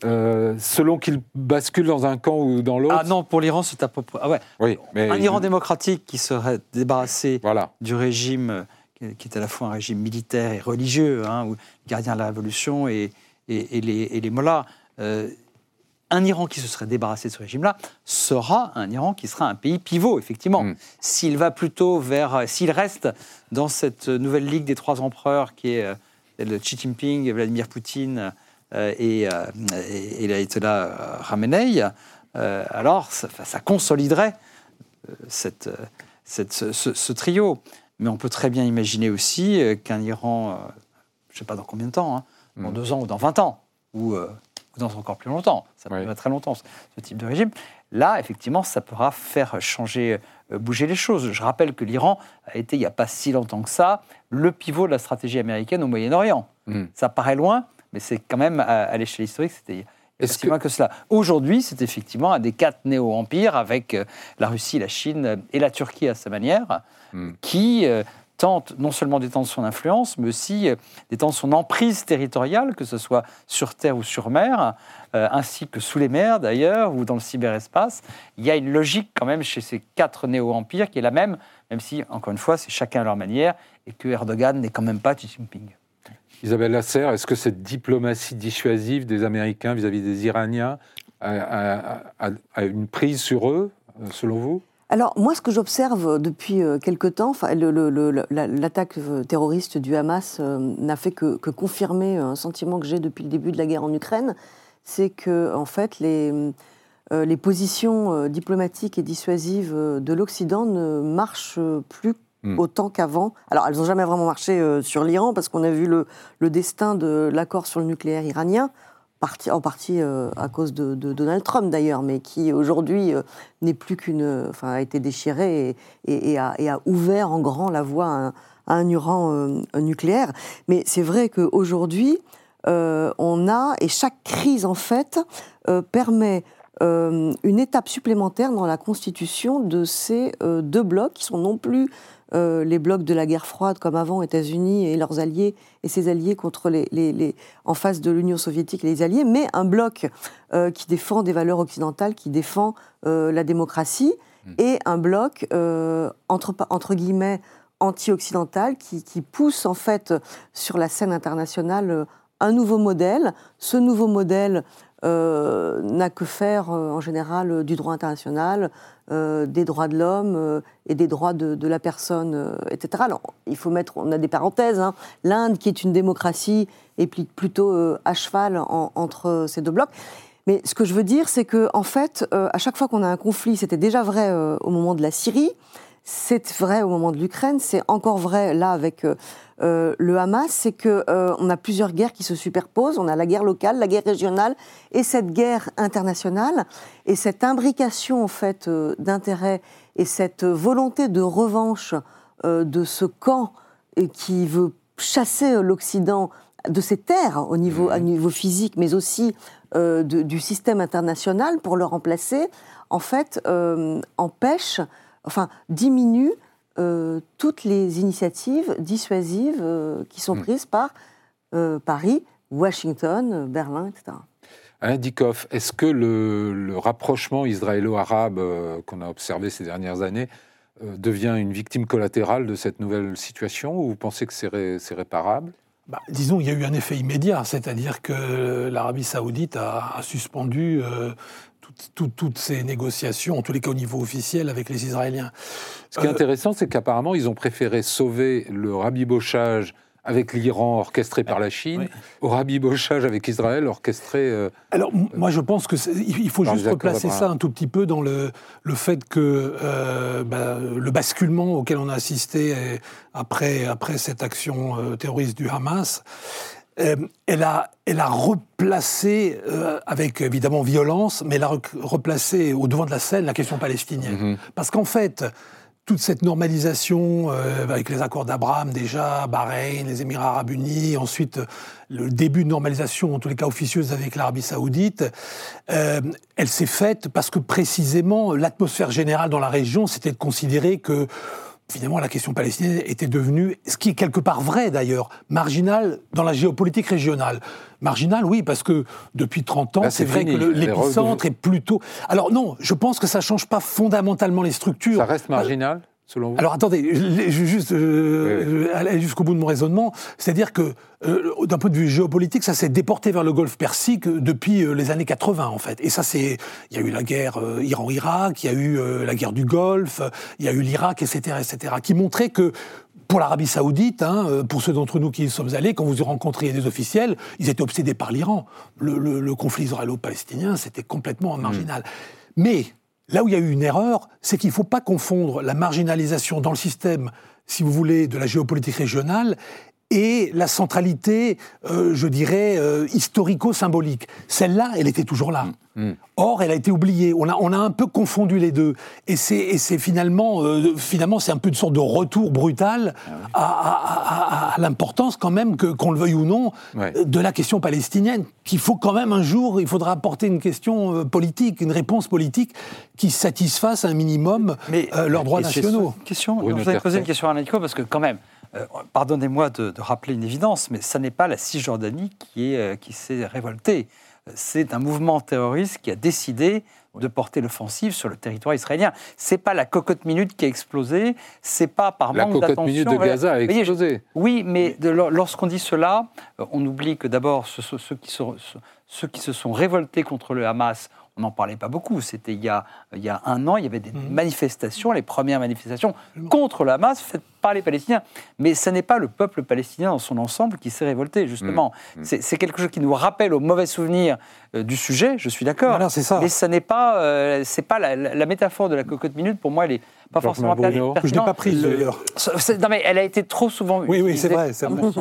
euh, selon qu'ils basculent dans un camp ou dans l'autre. Ah non, pour l'Iran, c'est à peu près. Ah ouais. Oui, mais Un Iran démocratique qui serait débarrassé Voilà. du régime euh, qui est à la fois un régime militaire et religieux, hein, où gardien de la révolution et, et, et les, et les mollahs. euh, un Iran qui se serait débarrassé de ce régime-là sera un Iran qui sera un pays pivot, effectivement. Mm. S'il va plutôt vers. euh, S'il reste dans cette nouvelle ligue des trois empereurs qui est euh, le Xi Jinping, Vladimir Poutine euh, et, et, l'Ayatollah Khamenei, alors ça, ça consoliderait cette, cette- ce, ce- ce trio. Mais on peut très bien imaginer aussi qu'un Iran, je ne sais pas dans combien de temps, hein, dans Mm. deux ans ou dans 20 ans, ou dans encore plus longtemps, ça peut durer très longtemps, ce, type de régime, là, effectivement, ça pourra faire changer, euh, bouger les choses. Je rappelle que l'Iran a été, il n'y a pas si longtemps que ça, le pivot de la stratégie américaine au Moyen-Orient. Mm. Ça paraît loin, mais c'est quand même, à, à l'échelle historique, c'était il y a Est-ce pas si que- loin que cela. Aujourd'hui, c'est effectivement un des quatre néo-empires avec euh, la Russie, la Chine euh, et la Turquie à sa manière, Mm. qui tente non seulement d'étendre son influence, mais aussi euh, d'étendre son emprise territoriale, que ce soit sur terre ou sur mer, euh, ainsi que sous les mers d'ailleurs, ou dans le cyberespace. Il y a une logique quand même chez ces quatre néo-empires qui est la même, même si, encore une fois, c'est chacun à leur manière, et que Erdogan n'est quand même pas Xi Jinping. Isabelle Lasserre, est-ce que cette diplomatie dissuasive des Américains vis-à-vis des Iraniens a, une prise sur eux, euh, selon vous? Alors, moi, ce que j'observe depuis euh, quelque temps, l'attaque euh, terroriste du Hamas euh, n'a fait que, que confirmer un sentiment que j'ai depuis le début de la guerre en Ukraine, c'est que, en fait, les, les positions diplomatiques et dissuasives de l'Occident ne marchent plus Hmm. autant qu'avant. Alors, elles n'ont jamais vraiment marché sur l'Iran, parce qu'on a vu le, le destin de l'accord sur le nucléaire iranien, en partie euh, à cause de, Donald Trump d'ailleurs, mais qui aujourd'hui euh, n'est plus qu'une, enfin a été déchiré et, a, ouvert en grand la voie à un, à euh, nucléaire. Mais c'est vrai qu'aujourd'hui, on a et chaque crise en fait permet une étape supplémentaire dans la constitution de ces deux blocs qui sont non plus euh, les blocs de la guerre froide comme avant, États-Unis et leurs alliés et ses alliés contre les, les- les- en face de l'Union soviétique et les alliés, mais un bloc euh, qui défend des valeurs occidentales, qui défend euh, la démocratie, et un bloc entre, entre guillemets anti-occidental qui, qui pousse en fait sur la scène internationale un nouveau modèle. Ce nouveau modèle euh, n'a que faire euh, en général euh, du droit international, euh, des droits de l'homme euh, et des droits de, la personne, euh, etc. Alors, il faut mettre, on a des parenthèses. hein. L'Inde, qui est une démocratie, est plutôt à cheval en- entre ces deux blocs. Mais ce que je veux dire, c'est que en fait, à chaque fois qu'on a un conflit, c'était déjà vrai au moment de la Syrie, c'est vrai au moment de l'Ukraine, c'est encore vrai là avec euh, euh, le Hamas, c'est que euh, on a plusieurs guerres qui se superposent. On a la guerre locale, la guerre régionale et cette guerre internationale et cette imbrication en fait euh, d'intérêts et cette volonté de revanche de ce camp qui veut chasser l'Occident de ses terres au niveau, à niveau physique, mais aussi de- du système international pour le remplacer, en fait, empêche, enfin, diminue euh, toutes les initiatives dissuasives euh, qui sont Mm. prises par euh, Paris, Washington, Berlin, etc. Alain Dikoff, est-ce que le, le rapprochement israélo-arabe euh, qu'on a observé ces dernières années euh, devient une victime collatérale de cette nouvelle situation ou vous pensez que c'est ré- c'est réparable? Bah, disons, il y a eu un effet immédiat, c'est-à-dire que l'Arabie saoudite a, a suspendu euh, toutes, toutes- toutes ces négociations, en tous les cas au niveau officiel, avec les Israéliens. Ce qui est Euh, intéressant, c'est qu'apparemment, ils ont préféré sauver le rabibochage avec l'Iran orchestré par la Chine oui. au rabibochage avec Israël orchestré. euh, Alors, m- moi, je pense que c'est- il il faut juste replacer ça un tout petit peu dans le, le fait que euh, bah, le basculement auquel on a assisté euh, après, après cette action euh, terroriste du Hamas, euh, elle, a, elle a replacé, euh, avec évidemment violence, mais elle a replacé au devant de la scène la question palestinienne. Mhm. Parce qu'en fait, toute cette normalisation euh, avec les accords d'Abraham déjà, Bahreïn, les Émirats arabes unis, ensuite le début de normalisation, en tous les cas officieuse avec l'Arabie saoudite, euh, elle s'est faite parce que précisément l'atmosphère générale dans la région, c'était de considérer que finalement la question palestinienne était devenue, ce qui est quelque part vrai d'ailleurs, marginal dans la géopolitique régionale. Marginal, oui, parce que depuis 30 ans, c'est vrai fini. que l'épicentre est plutôt... Alors non, je pense que ça change pas fondamentalement les structures. Ça reste marginal selon vous? Alors attendez, je vais juste euh, aller jusqu'au bout de mon raisonnement. C'est-à-dire que, euh, d'un point de vue géopolitique, ça s'est déporté vers le Golfe Persique depuis euh, les années 80, en fait. Et ça, c'est. Il y a eu la guerre euh, Iran-Irak, il y a eu euh, la guerre du Golfe, il y a eu l'Irak, etc., etc., qui montraient que. Pour l'Arabie Saoudite, hein, euh, pour ceux d'entre nous qui y sommes allés, quand vous rencontriez des officiels, ils étaient obsédés par l'Iran. Le, le- le conflit israélo-palestinien, c'était complètement marginal. Mais Là où il y a eu une erreur, c'est qu'il ne faut pas confondre la marginalisation dans le système, si vous voulez, de la géopolitique régionale et la centralité, euh, je dirais, euh, historico-symbolique. Celle-là, elle était toujours là. Or, elle a été oubliée. On a, on a un peu confondu les deux. Et c'est, et c'est finalement, euh, finalement, c'est un peu une sorte de retour brutal à, à- à- à l'importance quand même, qu'on le veuille ou non, Ouais. de la question palestinienne, qu'il faut quand même un jour, il faudra apporter une question euh, politique, une réponse politique qui satisfasse un minimum euh, leurs droits nationaux. une question. Vous avais posé une question à Nico parce que quand même, euh, pardonnez-moi de, de rappeler une évidence, mais ça n'est pas la Cisjordanie qui, euh, qui s'est révoltée. C'est un mouvement terroriste qui a décidé de porter l'offensive sur le territoire israélien. C'est pas la cocotte minute qui a explosé, c'est pas par La manque cocotte d'attention. minute de. Gaza a explosé. oui, mais lorsqu'on dit cela, euh, on oublie que d'abord, ceux, ceux- ceux qui sont- ceux- ceux qui se sont révoltés contre le Hamas, on n'en parlait pas beaucoup. C'était il, y a- il y a un an, il y avait des manifestations, les premières manifestations contre le Hamas faites par les Palestiniens. Mais ce n'est pas le peuple palestinien dans son ensemble qui s'est révolté, justement. C'est c'est quelque chose qui nous rappelle au mauvais souvenir euh, du sujet, je suis d'accord. Voilà, c'est ça. Mais ce n'est pas, euh, c'est pas la, la- la métaphore de la cocotte minute, pour moi, elle n'est pas forcément pertinente. Je n'ai pas prise d'ailleurs. Non, mais elle a été trop souvent Oui, oui, c'est vrai, c'est vrai. Le-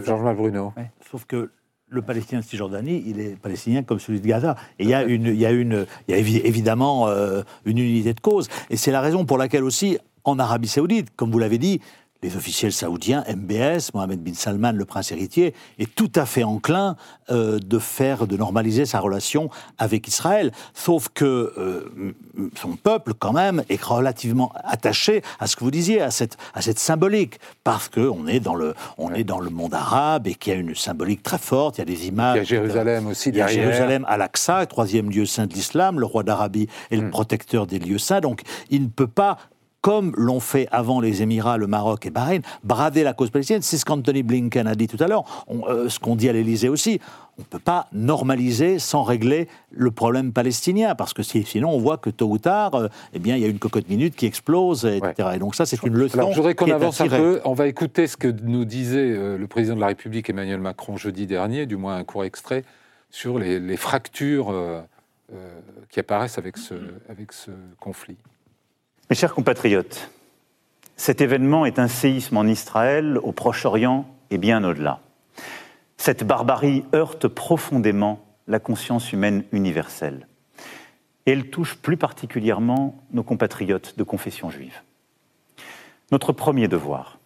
temps. Georges Malbruno. Sauf que le Palestinien de Cisjordanie, il est palestinien comme celui de Gaza. Et il y a, une, y a, une, évidemment euh, une unité de cause. Et c'est la raison pour laquelle aussi, en Arabie Saoudite, comme vous l'avez dit, les officiels saoudiens, MBS, Mohamed bin Salman, le prince héritier, est tout à fait enclin euh, de faire, de normaliser sa relation avec Israël. Sauf que euh, son peuple, quand même, est relativement attaché à ce que vous disiez, à cette, à cette symbolique, parce qu'on est dans le, on est dans le monde arabe et qu'il y a une symbolique très forte. Il y a des images. Il y a Jérusalem aussi Il y a derrière. Jérusalem, Al-Aqsa, troisième lieu saint de l'islam. Le roi d'Arabie est Hmm. le protecteur des lieux saints. Donc, il ne peut pas, comme l'ont fait avant les Émirats, le Maroc et Bahreïn, brader la cause palestinienne. C'est ce qu'Anthony Blinken a dit tout à l'heure, euh, ce qu'on dit à l'Élysée aussi. On ne peut pas normaliser sans régler le problème palestinien, parce que si- sinon on voit que tôt ou tard, euh, eh bien, il y a une cocotte minute qui explose, etc. Et donc ça, c'est une leçon. Alors, je voudrais qu'on avance un peu. On va écouter ce que nous disait euh, le président de la République, Emmanuel Macron, jeudi dernier, du moins un court extrait, sur les, les fractures euh, qui apparaissent avec ce, avec ce conflit. Mes chers compatriotes, cet événement est un séisme en Israël, au Proche-Orient et bien au-delà. Cette barbarie heurte profondément la conscience humaine universelle. Et elle touche plus particulièrement nos compatriotes de confession juive. Notre premier devoir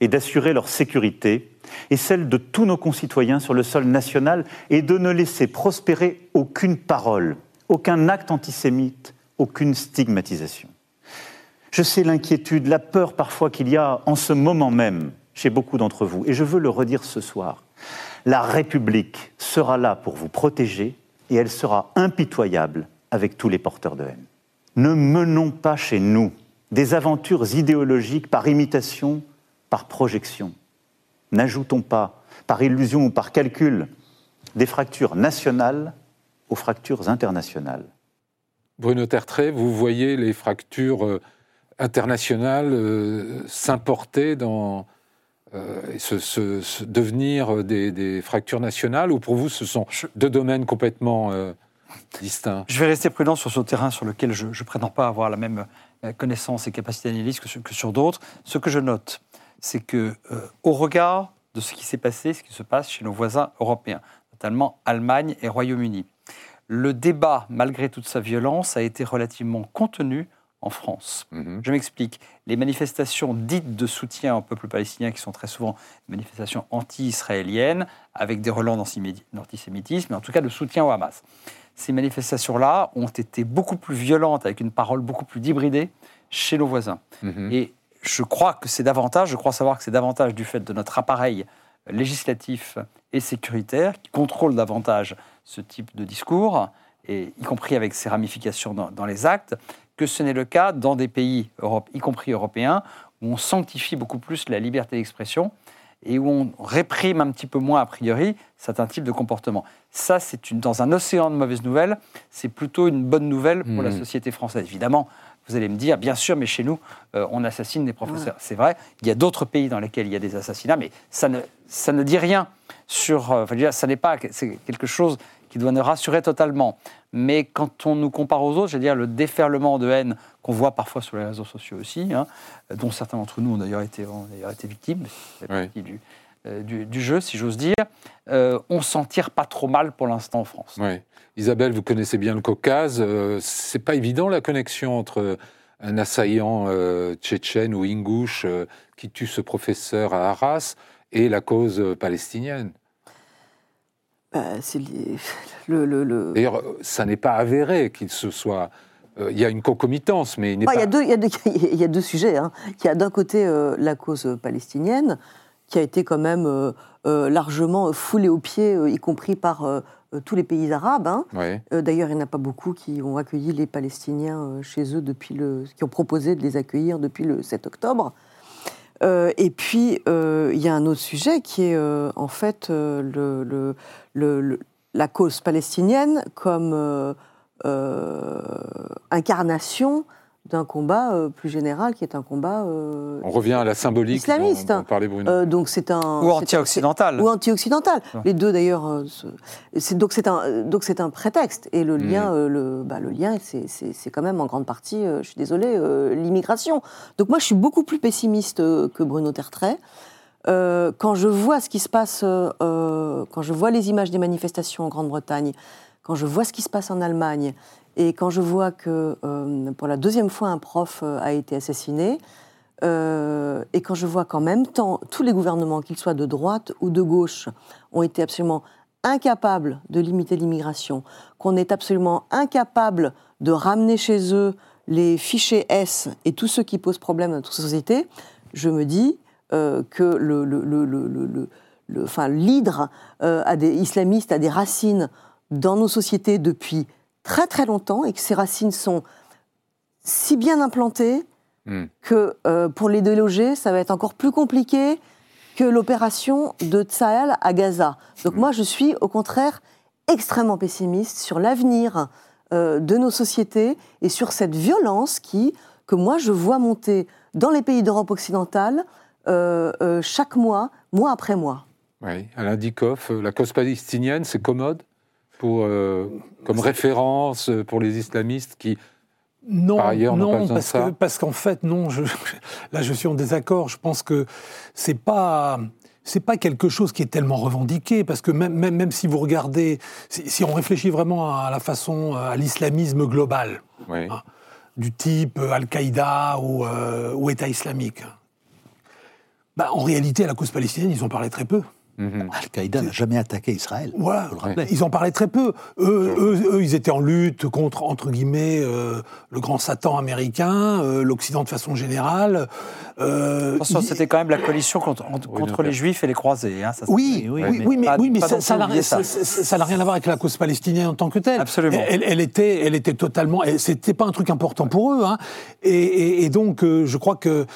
est d'assurer leur sécurité et celle de tous nos concitoyens sur le sol national et de ne laisser prospérer aucune parole, aucun acte antisémite, aucune stigmatisation. Je sais l'inquiétude, la peur parfois qu'il y a en ce moment même chez beaucoup d'entre vous, et je veux le redire ce soir. La République sera là pour vous protéger et elle sera impitoyable avec tous les porteurs de haine. Ne menons pas chez nous des aventures idéologiques par imitation, par projection. N'ajoutons pas, par illusion ou par calcul, des fractures nationales aux fractures internationales. Bruno Tertrais, vous voyez les fractures euh, internationales euh, s'importer dans euh, se, se- se devenir des, des fractures nationales ou pour vous ce sont deux domaines complètement euh, distincts? Je vais rester prudent sur ce terrain sur lequel je ne prétends pas avoir la même connaissance et capacité d'analyse que sur, que sur d'autres. Ce que je note, c'est que au regard de ce qui s'est passé, ce qui se passe chez nos voisins européens, notamment Allemagne et Royaume-Uni, le débat, malgré toute sa violence, a été relativement contenu en France. Mhm. Je m'explique. Les manifestations dites de soutien au peuple palestinien, qui sont très souvent des manifestations anti-israéliennes, avec des relents d'antisémi- d'antisémitisme, mais en tout cas de soutien au Hamas. Ces manifestations-là ont été beaucoup plus violentes, avec une parole beaucoup plus débridée chez nos voisins. Mhm. Et je crois que c'est davantage, je crois savoir que c'est davantage du fait de notre appareil législatif et sécuritaire qui contrôle davantage ce type de discours et y compris avec ses ramifications dans, dans les actes, que ce n'est le cas dans des pays, Europe, y compris européens, où on sanctifie beaucoup plus la liberté d'expression et où on réprime un petit peu moins, a priori, certains types de comportements. Ça, c'est dans un océan de mauvaises nouvelles, c'est plutôt une bonne nouvelle pour la Mhm. société française. Évidemment, vous allez me dire, bien sûr, mais chez nous, euh, on assassine des professeurs. C'est vrai, il y a d'autres pays dans lesquels il y a des assassinats, mais ça ne, ça ne dit rien sur... euh, enfin, ça n'est pas... C'est quelque chose qui doit nous rassurer totalement. Mais quand on nous compare aux autres, je veux dire, le déferlement de haine qu'on voit parfois sur les réseaux sociaux aussi, hein, dont certains d'entre nous ont d'ailleurs été, ont d'ailleurs été victimes, Oui. du, euh, du, du jeu, si j'ose dire, euh, on s'en tire pas trop mal pour l'instant en France. Oui. Isabelle, vous connaissez bien le Caucase. euh, c'est pas évident la connexion entre un assaillant euh, tchétchène ou ingouche euh, qui tue ce professeur à Arras et la cause palestinienne. Bah, c'est les- le, le, le- D'ailleurs, ça n'est pas avéré qu'il se soit. euh, Il y a une concomitance, mais il n'est Ah, y, pas. a deux- il y, a deux- il y a deux sujets. hein. Il y a d'un côté euh, la cause palestinienne, qui a été quand même euh, largement foulée aux pieds, y compris par tous les pays arabes. hein. Euh, D'ailleurs, il n'y en a pas beaucoup qui ont accueilli les Palestiniens euh, chez eux depuis le, qui ont proposé de les accueillir depuis le 7 octobre. Euh, et puis, euh, il y a un autre sujet qui est euh, en fait la cause palestinienne comme incarnation d'un combat euh, plus général qui est un combat euh, On revient à la symbolique Islamiste. dont, dont parlait Bruno. euh, donc c'est un Ou anti-occidental. ou anti-occidental. Ouais. Les deux d'ailleurs. euh, donc c'est un donc c'est un prétexte et le lien euh, le bah, le lien c'est- c'est c'est quand même en grande partie euh, je suis désolée euh, l'immigration. Donc moi je suis beaucoup plus pessimiste que Bruno Tertrais. Euh, quand je vois ce qui se passe, quand je vois les images des manifestations en Grande-Bretagne, quand je vois ce qui se passe en Allemagne, et quand je vois que euh, pour la deuxième fois un prof euh, a été assassiné, euh, et quand je vois qu'en même temps tous les gouvernements, qu'ils soient de droite ou de gauche, ont été absolument incapables de limiter l'immigration, qu'on est absolument incapable de ramener chez eux les fichiers S et tous ceux qui posent problème à notre société, je me dis que le, le, le, le, l'hydre euh, a des islamistes a des racines dans nos sociétés depuis très très longtemps et que ces racines sont si bien implantées Hmm. que euh, pour les déloger, ça va être encore plus compliqué que l'opération de Tsahel à Gaza. Donc moi, je suis au contraire extrêmement pessimiste sur l'avenir euh, de nos sociétés et sur cette violence qui, que moi, je vois monter dans les pays d'Europe occidentale euh, euh, chaque mois, mois après mois. Oui. Alain Dikoff, la cause palestinienne, c'est commode? Pour, euh, comme référence euh, pour les islamistes qui. Non, Par ailleurs, pas non, de parce que parce qu'en fait, non. Je, là, je suis en désaccord. Je pense que c'est pas c'est pas quelque chose qui est tellement revendiqué, parce que même même, même si vous regardez, si, si on réfléchit vraiment à la façon à l'islamisme global, Oui. Ah. du type Al-Qaïda ou, euh, ou État islamique. Bah, en réalité, à la cause palestinienne, ils en parlaient très peu. Mhm. Al-Qaïda n'a jamais attaqué Israël. Voilà, le ils en parlaient très peu. Eux, eux, eux, ils étaient en lutte contre, entre guillemets, euh, le grand Satan américain, euh, l'Occident de façon générale. Euh, c'était quand même la coalition contre, entre- Oui, contre bien les. Juifs et les Croisés. hein, ça, Oui, oui, oui, mais oui, mais, pas- oui, mais pas ça n'a oublier ça- ça. ça- ça n'a rien à voir avec la cause palestinienne en tant que telle. Absolument. Elle, elle était, elle était totalement. C'était pas un truc important pour eux. Hein. Et, et- et donc, euh, je crois que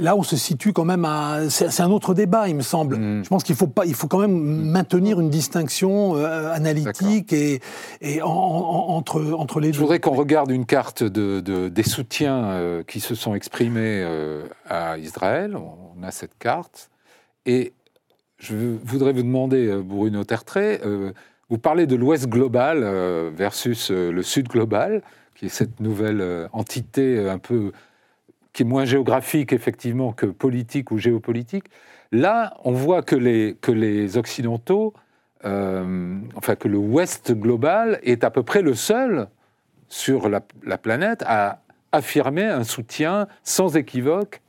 là on se situe quand même à. C'est c'est un autre débat, il me semble. Mm. Je pense qu'il faut pas, il faut quand même maintenir une distinction euh, analytique et, et en- en- entre entre les Je deux. voudrais qu'on regarde une carte de, de- des soutiens euh, qui se sont exprimés euh, à Israël. On a cette carte. Et je voudrais vous demander, Bruno Tertrais, euh, vous parlez de l'Ouest global versus le Sud global, qui est cette nouvelle entité un peu qui est moins géographique effectivement que politique ou géopolitique. Là, on voit que les, que les Occidentaux, euh, enfin que le Ouest global est à peu près le seul sur la, la planète à affirmer un soutien sans équivoque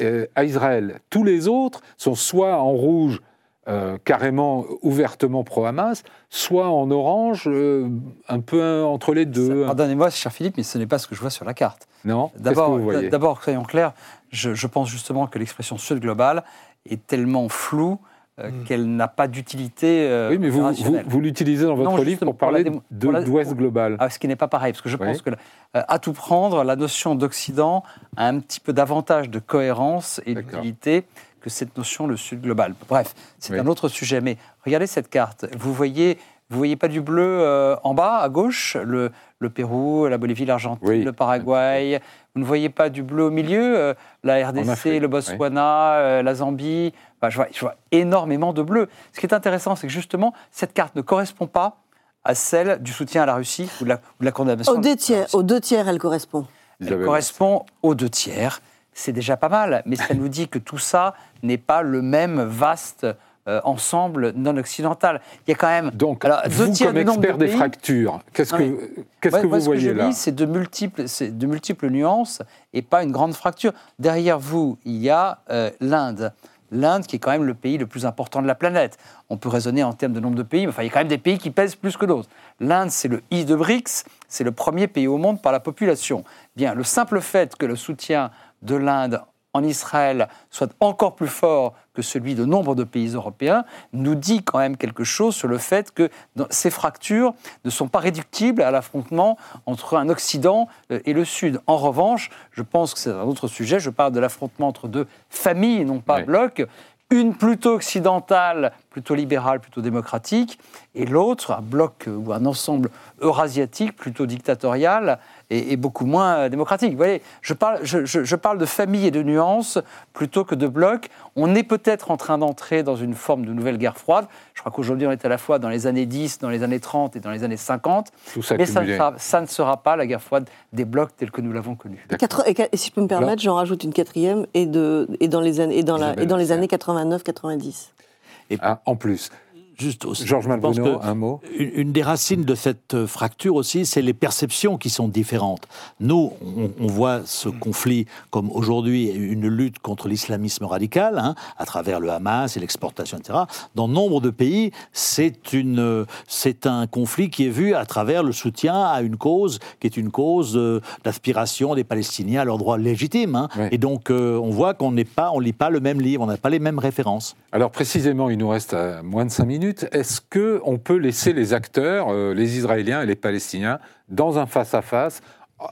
euh, à Israël. Tous les autres sont soit en rouge, euh, carrément ouvertement pro-Hamas, soit en orange, euh, un peu entre les deux. Pardonnez-moi, cher Philippe, mais ce n'est pas ce que je vois sur la carte. Non D'abord, soyons clairs, je, je pense justement que l'expression sud global est tellement floue euh, Mm. qu'elle n'a pas d'utilité euh, Oui, mais vous, vous, l'utilisez dans votre Non, livre pour parler pour la dé- de- pour- global. Ah, ce qui n'est pas pareil, parce que je Oui. pense que, euh, à tout prendre, la notion d'Occident a un petit peu davantage de cohérence et d'utilité que cette notion de Sud global. Bref, c'est Oui. un autre sujet. Mais regardez cette carte. Vous voyez, vous voyez pas du bleu en bas, à gauche, le, le Pérou, la Bolivie, l'Argentine, Oui. le Paraguay. Vous ne voyez pas du bleu au milieu, euh, la RDC, le Botswana, euh, la Zambie. Enfin, je, vois, je vois énormément de bleu. Ce qui est intéressant, c'est que justement, cette carte ne correspond pas à celle du soutien à la Russie ou de la, ou de la condamnation. Aux de deux tiers, aux deux tiers, elle correspond. Elle Isabelle. correspond aux deux tiers. C'est déjà pas mal, mais ça nous dit que tout ça n'est pas le même vaste euh, ensemble non occidental. Il y a quand même. Donc, Alors, vous, comme de expert des fractures, qu'est-ce que, qu'est-ce Ouais, que moi, vous ce que je voyez là lis, c'est de multiples, c'est de multiples nuances et pas une grande fracture. Derrière vous, il y a euh, l'Inde. L'Inde, qui est quand même le pays le plus important de la planète. On peut raisonner en termes de nombre de pays, mais enfin, il y a quand même des pays qui pèsent plus que d'autres. L'Inde, c'est le I de BRICS, c'est le premier pays au monde par la population. Bien, le simple fait que le soutien de l'Inde en Israël soit encore plus fort que celui de nombre de pays européens, nous dit quand même quelque chose sur le fait que ces fractures ne sont pas réductibles à l'affrontement entre un Occident euh, et le Sud. En revanche, je pense que c'est un autre sujet, je parle de l'affrontement entre deux familles et non pas Oui. blocs, une plutôt occidentale, plutôt libérale, plutôt démocratique, et l'autre, un bloc euh, ou un ensemble eurasiatique, plutôt dictatorial et, et beaucoup moins euh, démocratique. Vous voyez, je parle, je, je- je parle de famille et de nuances plutôt que de blocs. On est peut-être en train d'entrer dans une forme de nouvelle guerre froide. Je crois qu'aujourd'hui, on est à la fois dans les années 10, dans les années 30 et dans les années 50. Tout ça mais ça ne, sera, ça ne sera pas la guerre froide des blocs tels que nous l'avons connue. Et, quatre- et, et si je peux me permettre, j'en rajoute une quatrième et, de, et dans les années, et dans la, Isabelle et dans les années 89-90. Ah, en plus. Juste aussi. Georges Malbruno, un mot Une, une des racines de cette euh, fracture aussi, c'est les perceptions qui sont différentes. Nous, on, on voit ce conflit comme aujourd'hui une lutte contre l'islamisme radical, hein, à travers le Hamas et l'exportation, etc. Dans nombre de pays, c'est une, euh, c'est un conflit qui est vu à travers le soutien à une cause qui est une cause euh, d'aspiration des Palestiniens à leurs droits légitimes. hein. Et donc, euh, on voit qu'on n'est pas, on lit pas le même livre, on n'a pas les mêmes références. Alors précisément, il nous reste moins de cinq minutes. Est-ce que on peut laisser les acteurs, euh, les Israéliens et les Palestiniens, dans un face-à-face,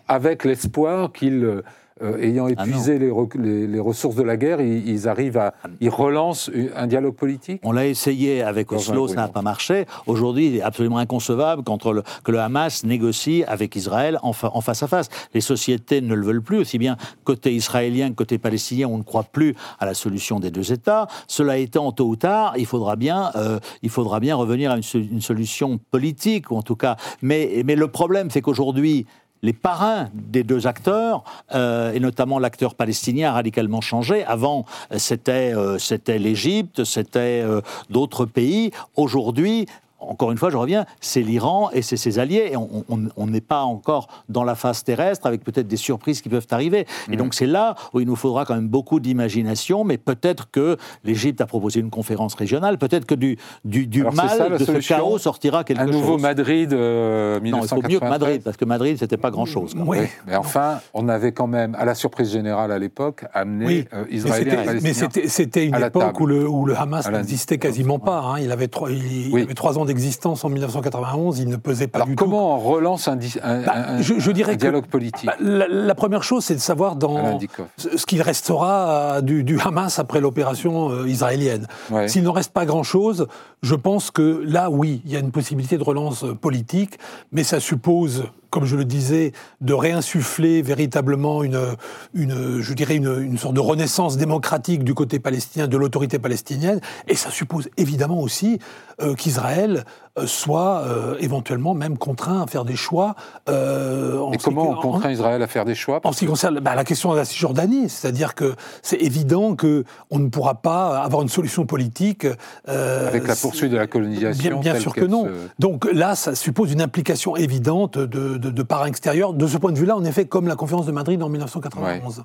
avec l'espoir qu'ils, euh, ayant Ah épuisé les, rec- les- les ressources de la guerre, ils, ils arrivent à, ils relancent un dialogue politique On l'a essayé avec Oslo, ça n'a pas marché. Aujourd'hui, il est absolument inconcevable le- que le Hamas négocie avec Israël en, fa- en face à face. Les sociétés ne le veulent plus, aussi bien côté israélien que côté palestinien, on ne croit plus à la solution des deux États. Cela étant, tôt ou tard, il faudra bien, euh, il faudra bien revenir à une, so- une solution politique, ou en tout cas. Mais, mais le problème, c'est qu'aujourd'hui, les parrains des deux acteurs, euh, et notamment l'acteur palestinien, a radicalement changé. Avant, euh, c'était euh, c'était l'Égypte, c'était d'autres pays. Aujourd'hui, encore une fois, je reviens, c'est l'Iran et c'est ses alliés. Et on n'est pas encore dans la phase terrestre avec peut-être des surprises qui peuvent arriver. Mmh. Et donc c'est là où il nous faudra quand même beaucoup d'imagination, mais peut-être que l'Égypte a proposé une conférence régionale, peut-être que du, du, du Alors, c'est ça, mal, de ce chaos sortira quelque Un chose. nouveau Madrid euh, non, il faut 1993 mieux que Madrid, parce que Madrid, c'était pas grand-chose. Oui. Oui, mais enfin, on avait quand même, à la surprise générale à l'époque, amené Oui, euh, c'était- mais c'était une époque où le, où le Hamas n'existait quasiment pas. hein. Il, avait trois, il, il Oui. avait trois ans d'existence en 1991, il ne pesait pas Alors du tout. comment on relance un, un- Bah, un- je- je un dirais que- dialogue politique Bah, la, la première chose, c'est de savoir dans ce qu'il restera euh, du, du Hamas après l'opération euh, israélienne. Ouais. S'il ne reste pas grand-chose, je pense que là, oui, il y a une possibilité de relance euh, politique, mais ça suppose, comme je le disais, de réinsuffler véritablement une, je dirais, une, sorte de renaissance démocratique du côté palestinien, de l'autorité palestinienne, et ça suppose évidemment aussi euh, qu'Israël soit euh, éventuellement même contraint à faire des choix. euh, en Et comment on contraint Israël à faire des choix? En ce qui concerne bah, la question de la Cisjordanie, c'est-à-dire que c'est évident que on ne pourra pas avoir une solution politique euh, Avec la poursuite de la colonisation Bien, sûr que non. se- Donc là, ça suppose une implication évidente de, de, de. De ce point de vue-là, en effet, comme la conférence de Madrid en 1991.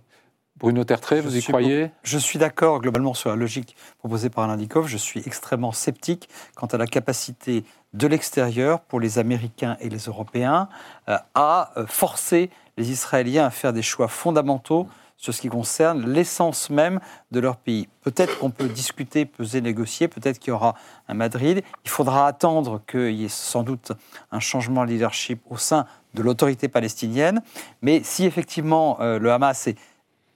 Bruno Tertrais, vous y suis croyez Je suis d'accord globalement sur la logique proposée par Alain Dikoff. Je suis extrêmement sceptique quant à la capacité de l'extérieur pour les Américains et les Européens euh, à euh, forcer les Israéliens à faire des choix fondamentaux sur ce qui concerne l'essence même de leur pays. Peut-être qu'on peut discuter, peser, négocier, peut-être qu'il y aura un Madrid. Il faudra attendre qu'il y ait sans doute un changement de leadership au sein de l'autorité palestinienne. Mais si effectivement euh, le Hamas est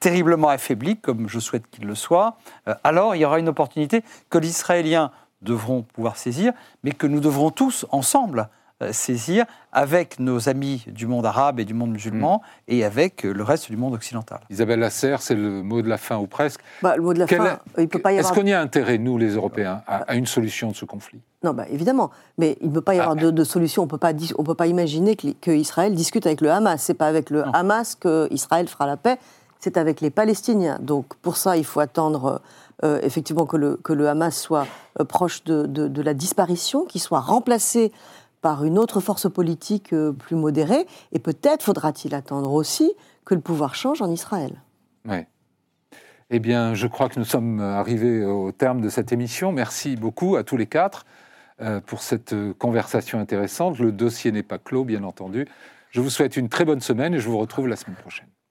terriblement affaibli, comme je souhaite qu'il le soit, euh, alors il y aura une opportunité que les Israéliens devront pouvoir saisir, mais que nous devrons tous ensemble euh, saisir avec nos amis du monde arabe et du monde musulman Mm. et avec euh, le reste du monde occidental. Isabelle Lasserre, c'est le mot de la fin ou presque. Bah, le mot de la Quel fin, est- il ne peut pas y Est-ce avoir... qu'on y a intérêt, nous, les Européens, à, à une solution de ce conflit? Non, bah, évidemment. Mais il ne peut pas y avoir Ah. de, de solution. On peut pas on peut pas imaginer que, que Israël discute avec le Hamas. C'est pas avec le Non. Hamas que Israël fera la paix. C'est avec les Palestiniens. Donc pour ça, il faut attendre euh, effectivement que le, Hamas soit euh, proche de, la disparition, qu'il soit remplacé par une autre force politique euh, plus modérée. Et peut-être faudra-t-il attendre aussi que le pouvoir change en Israël. Ouais. Eh bien, je crois que nous sommes arrivés au terme de cette émission. Merci beaucoup à tous les quatre pour cette conversation intéressante. Le dossier n'est pas clos, bien entendu. Je vous souhaite une très bonne semaine et je vous retrouve la semaine prochaine.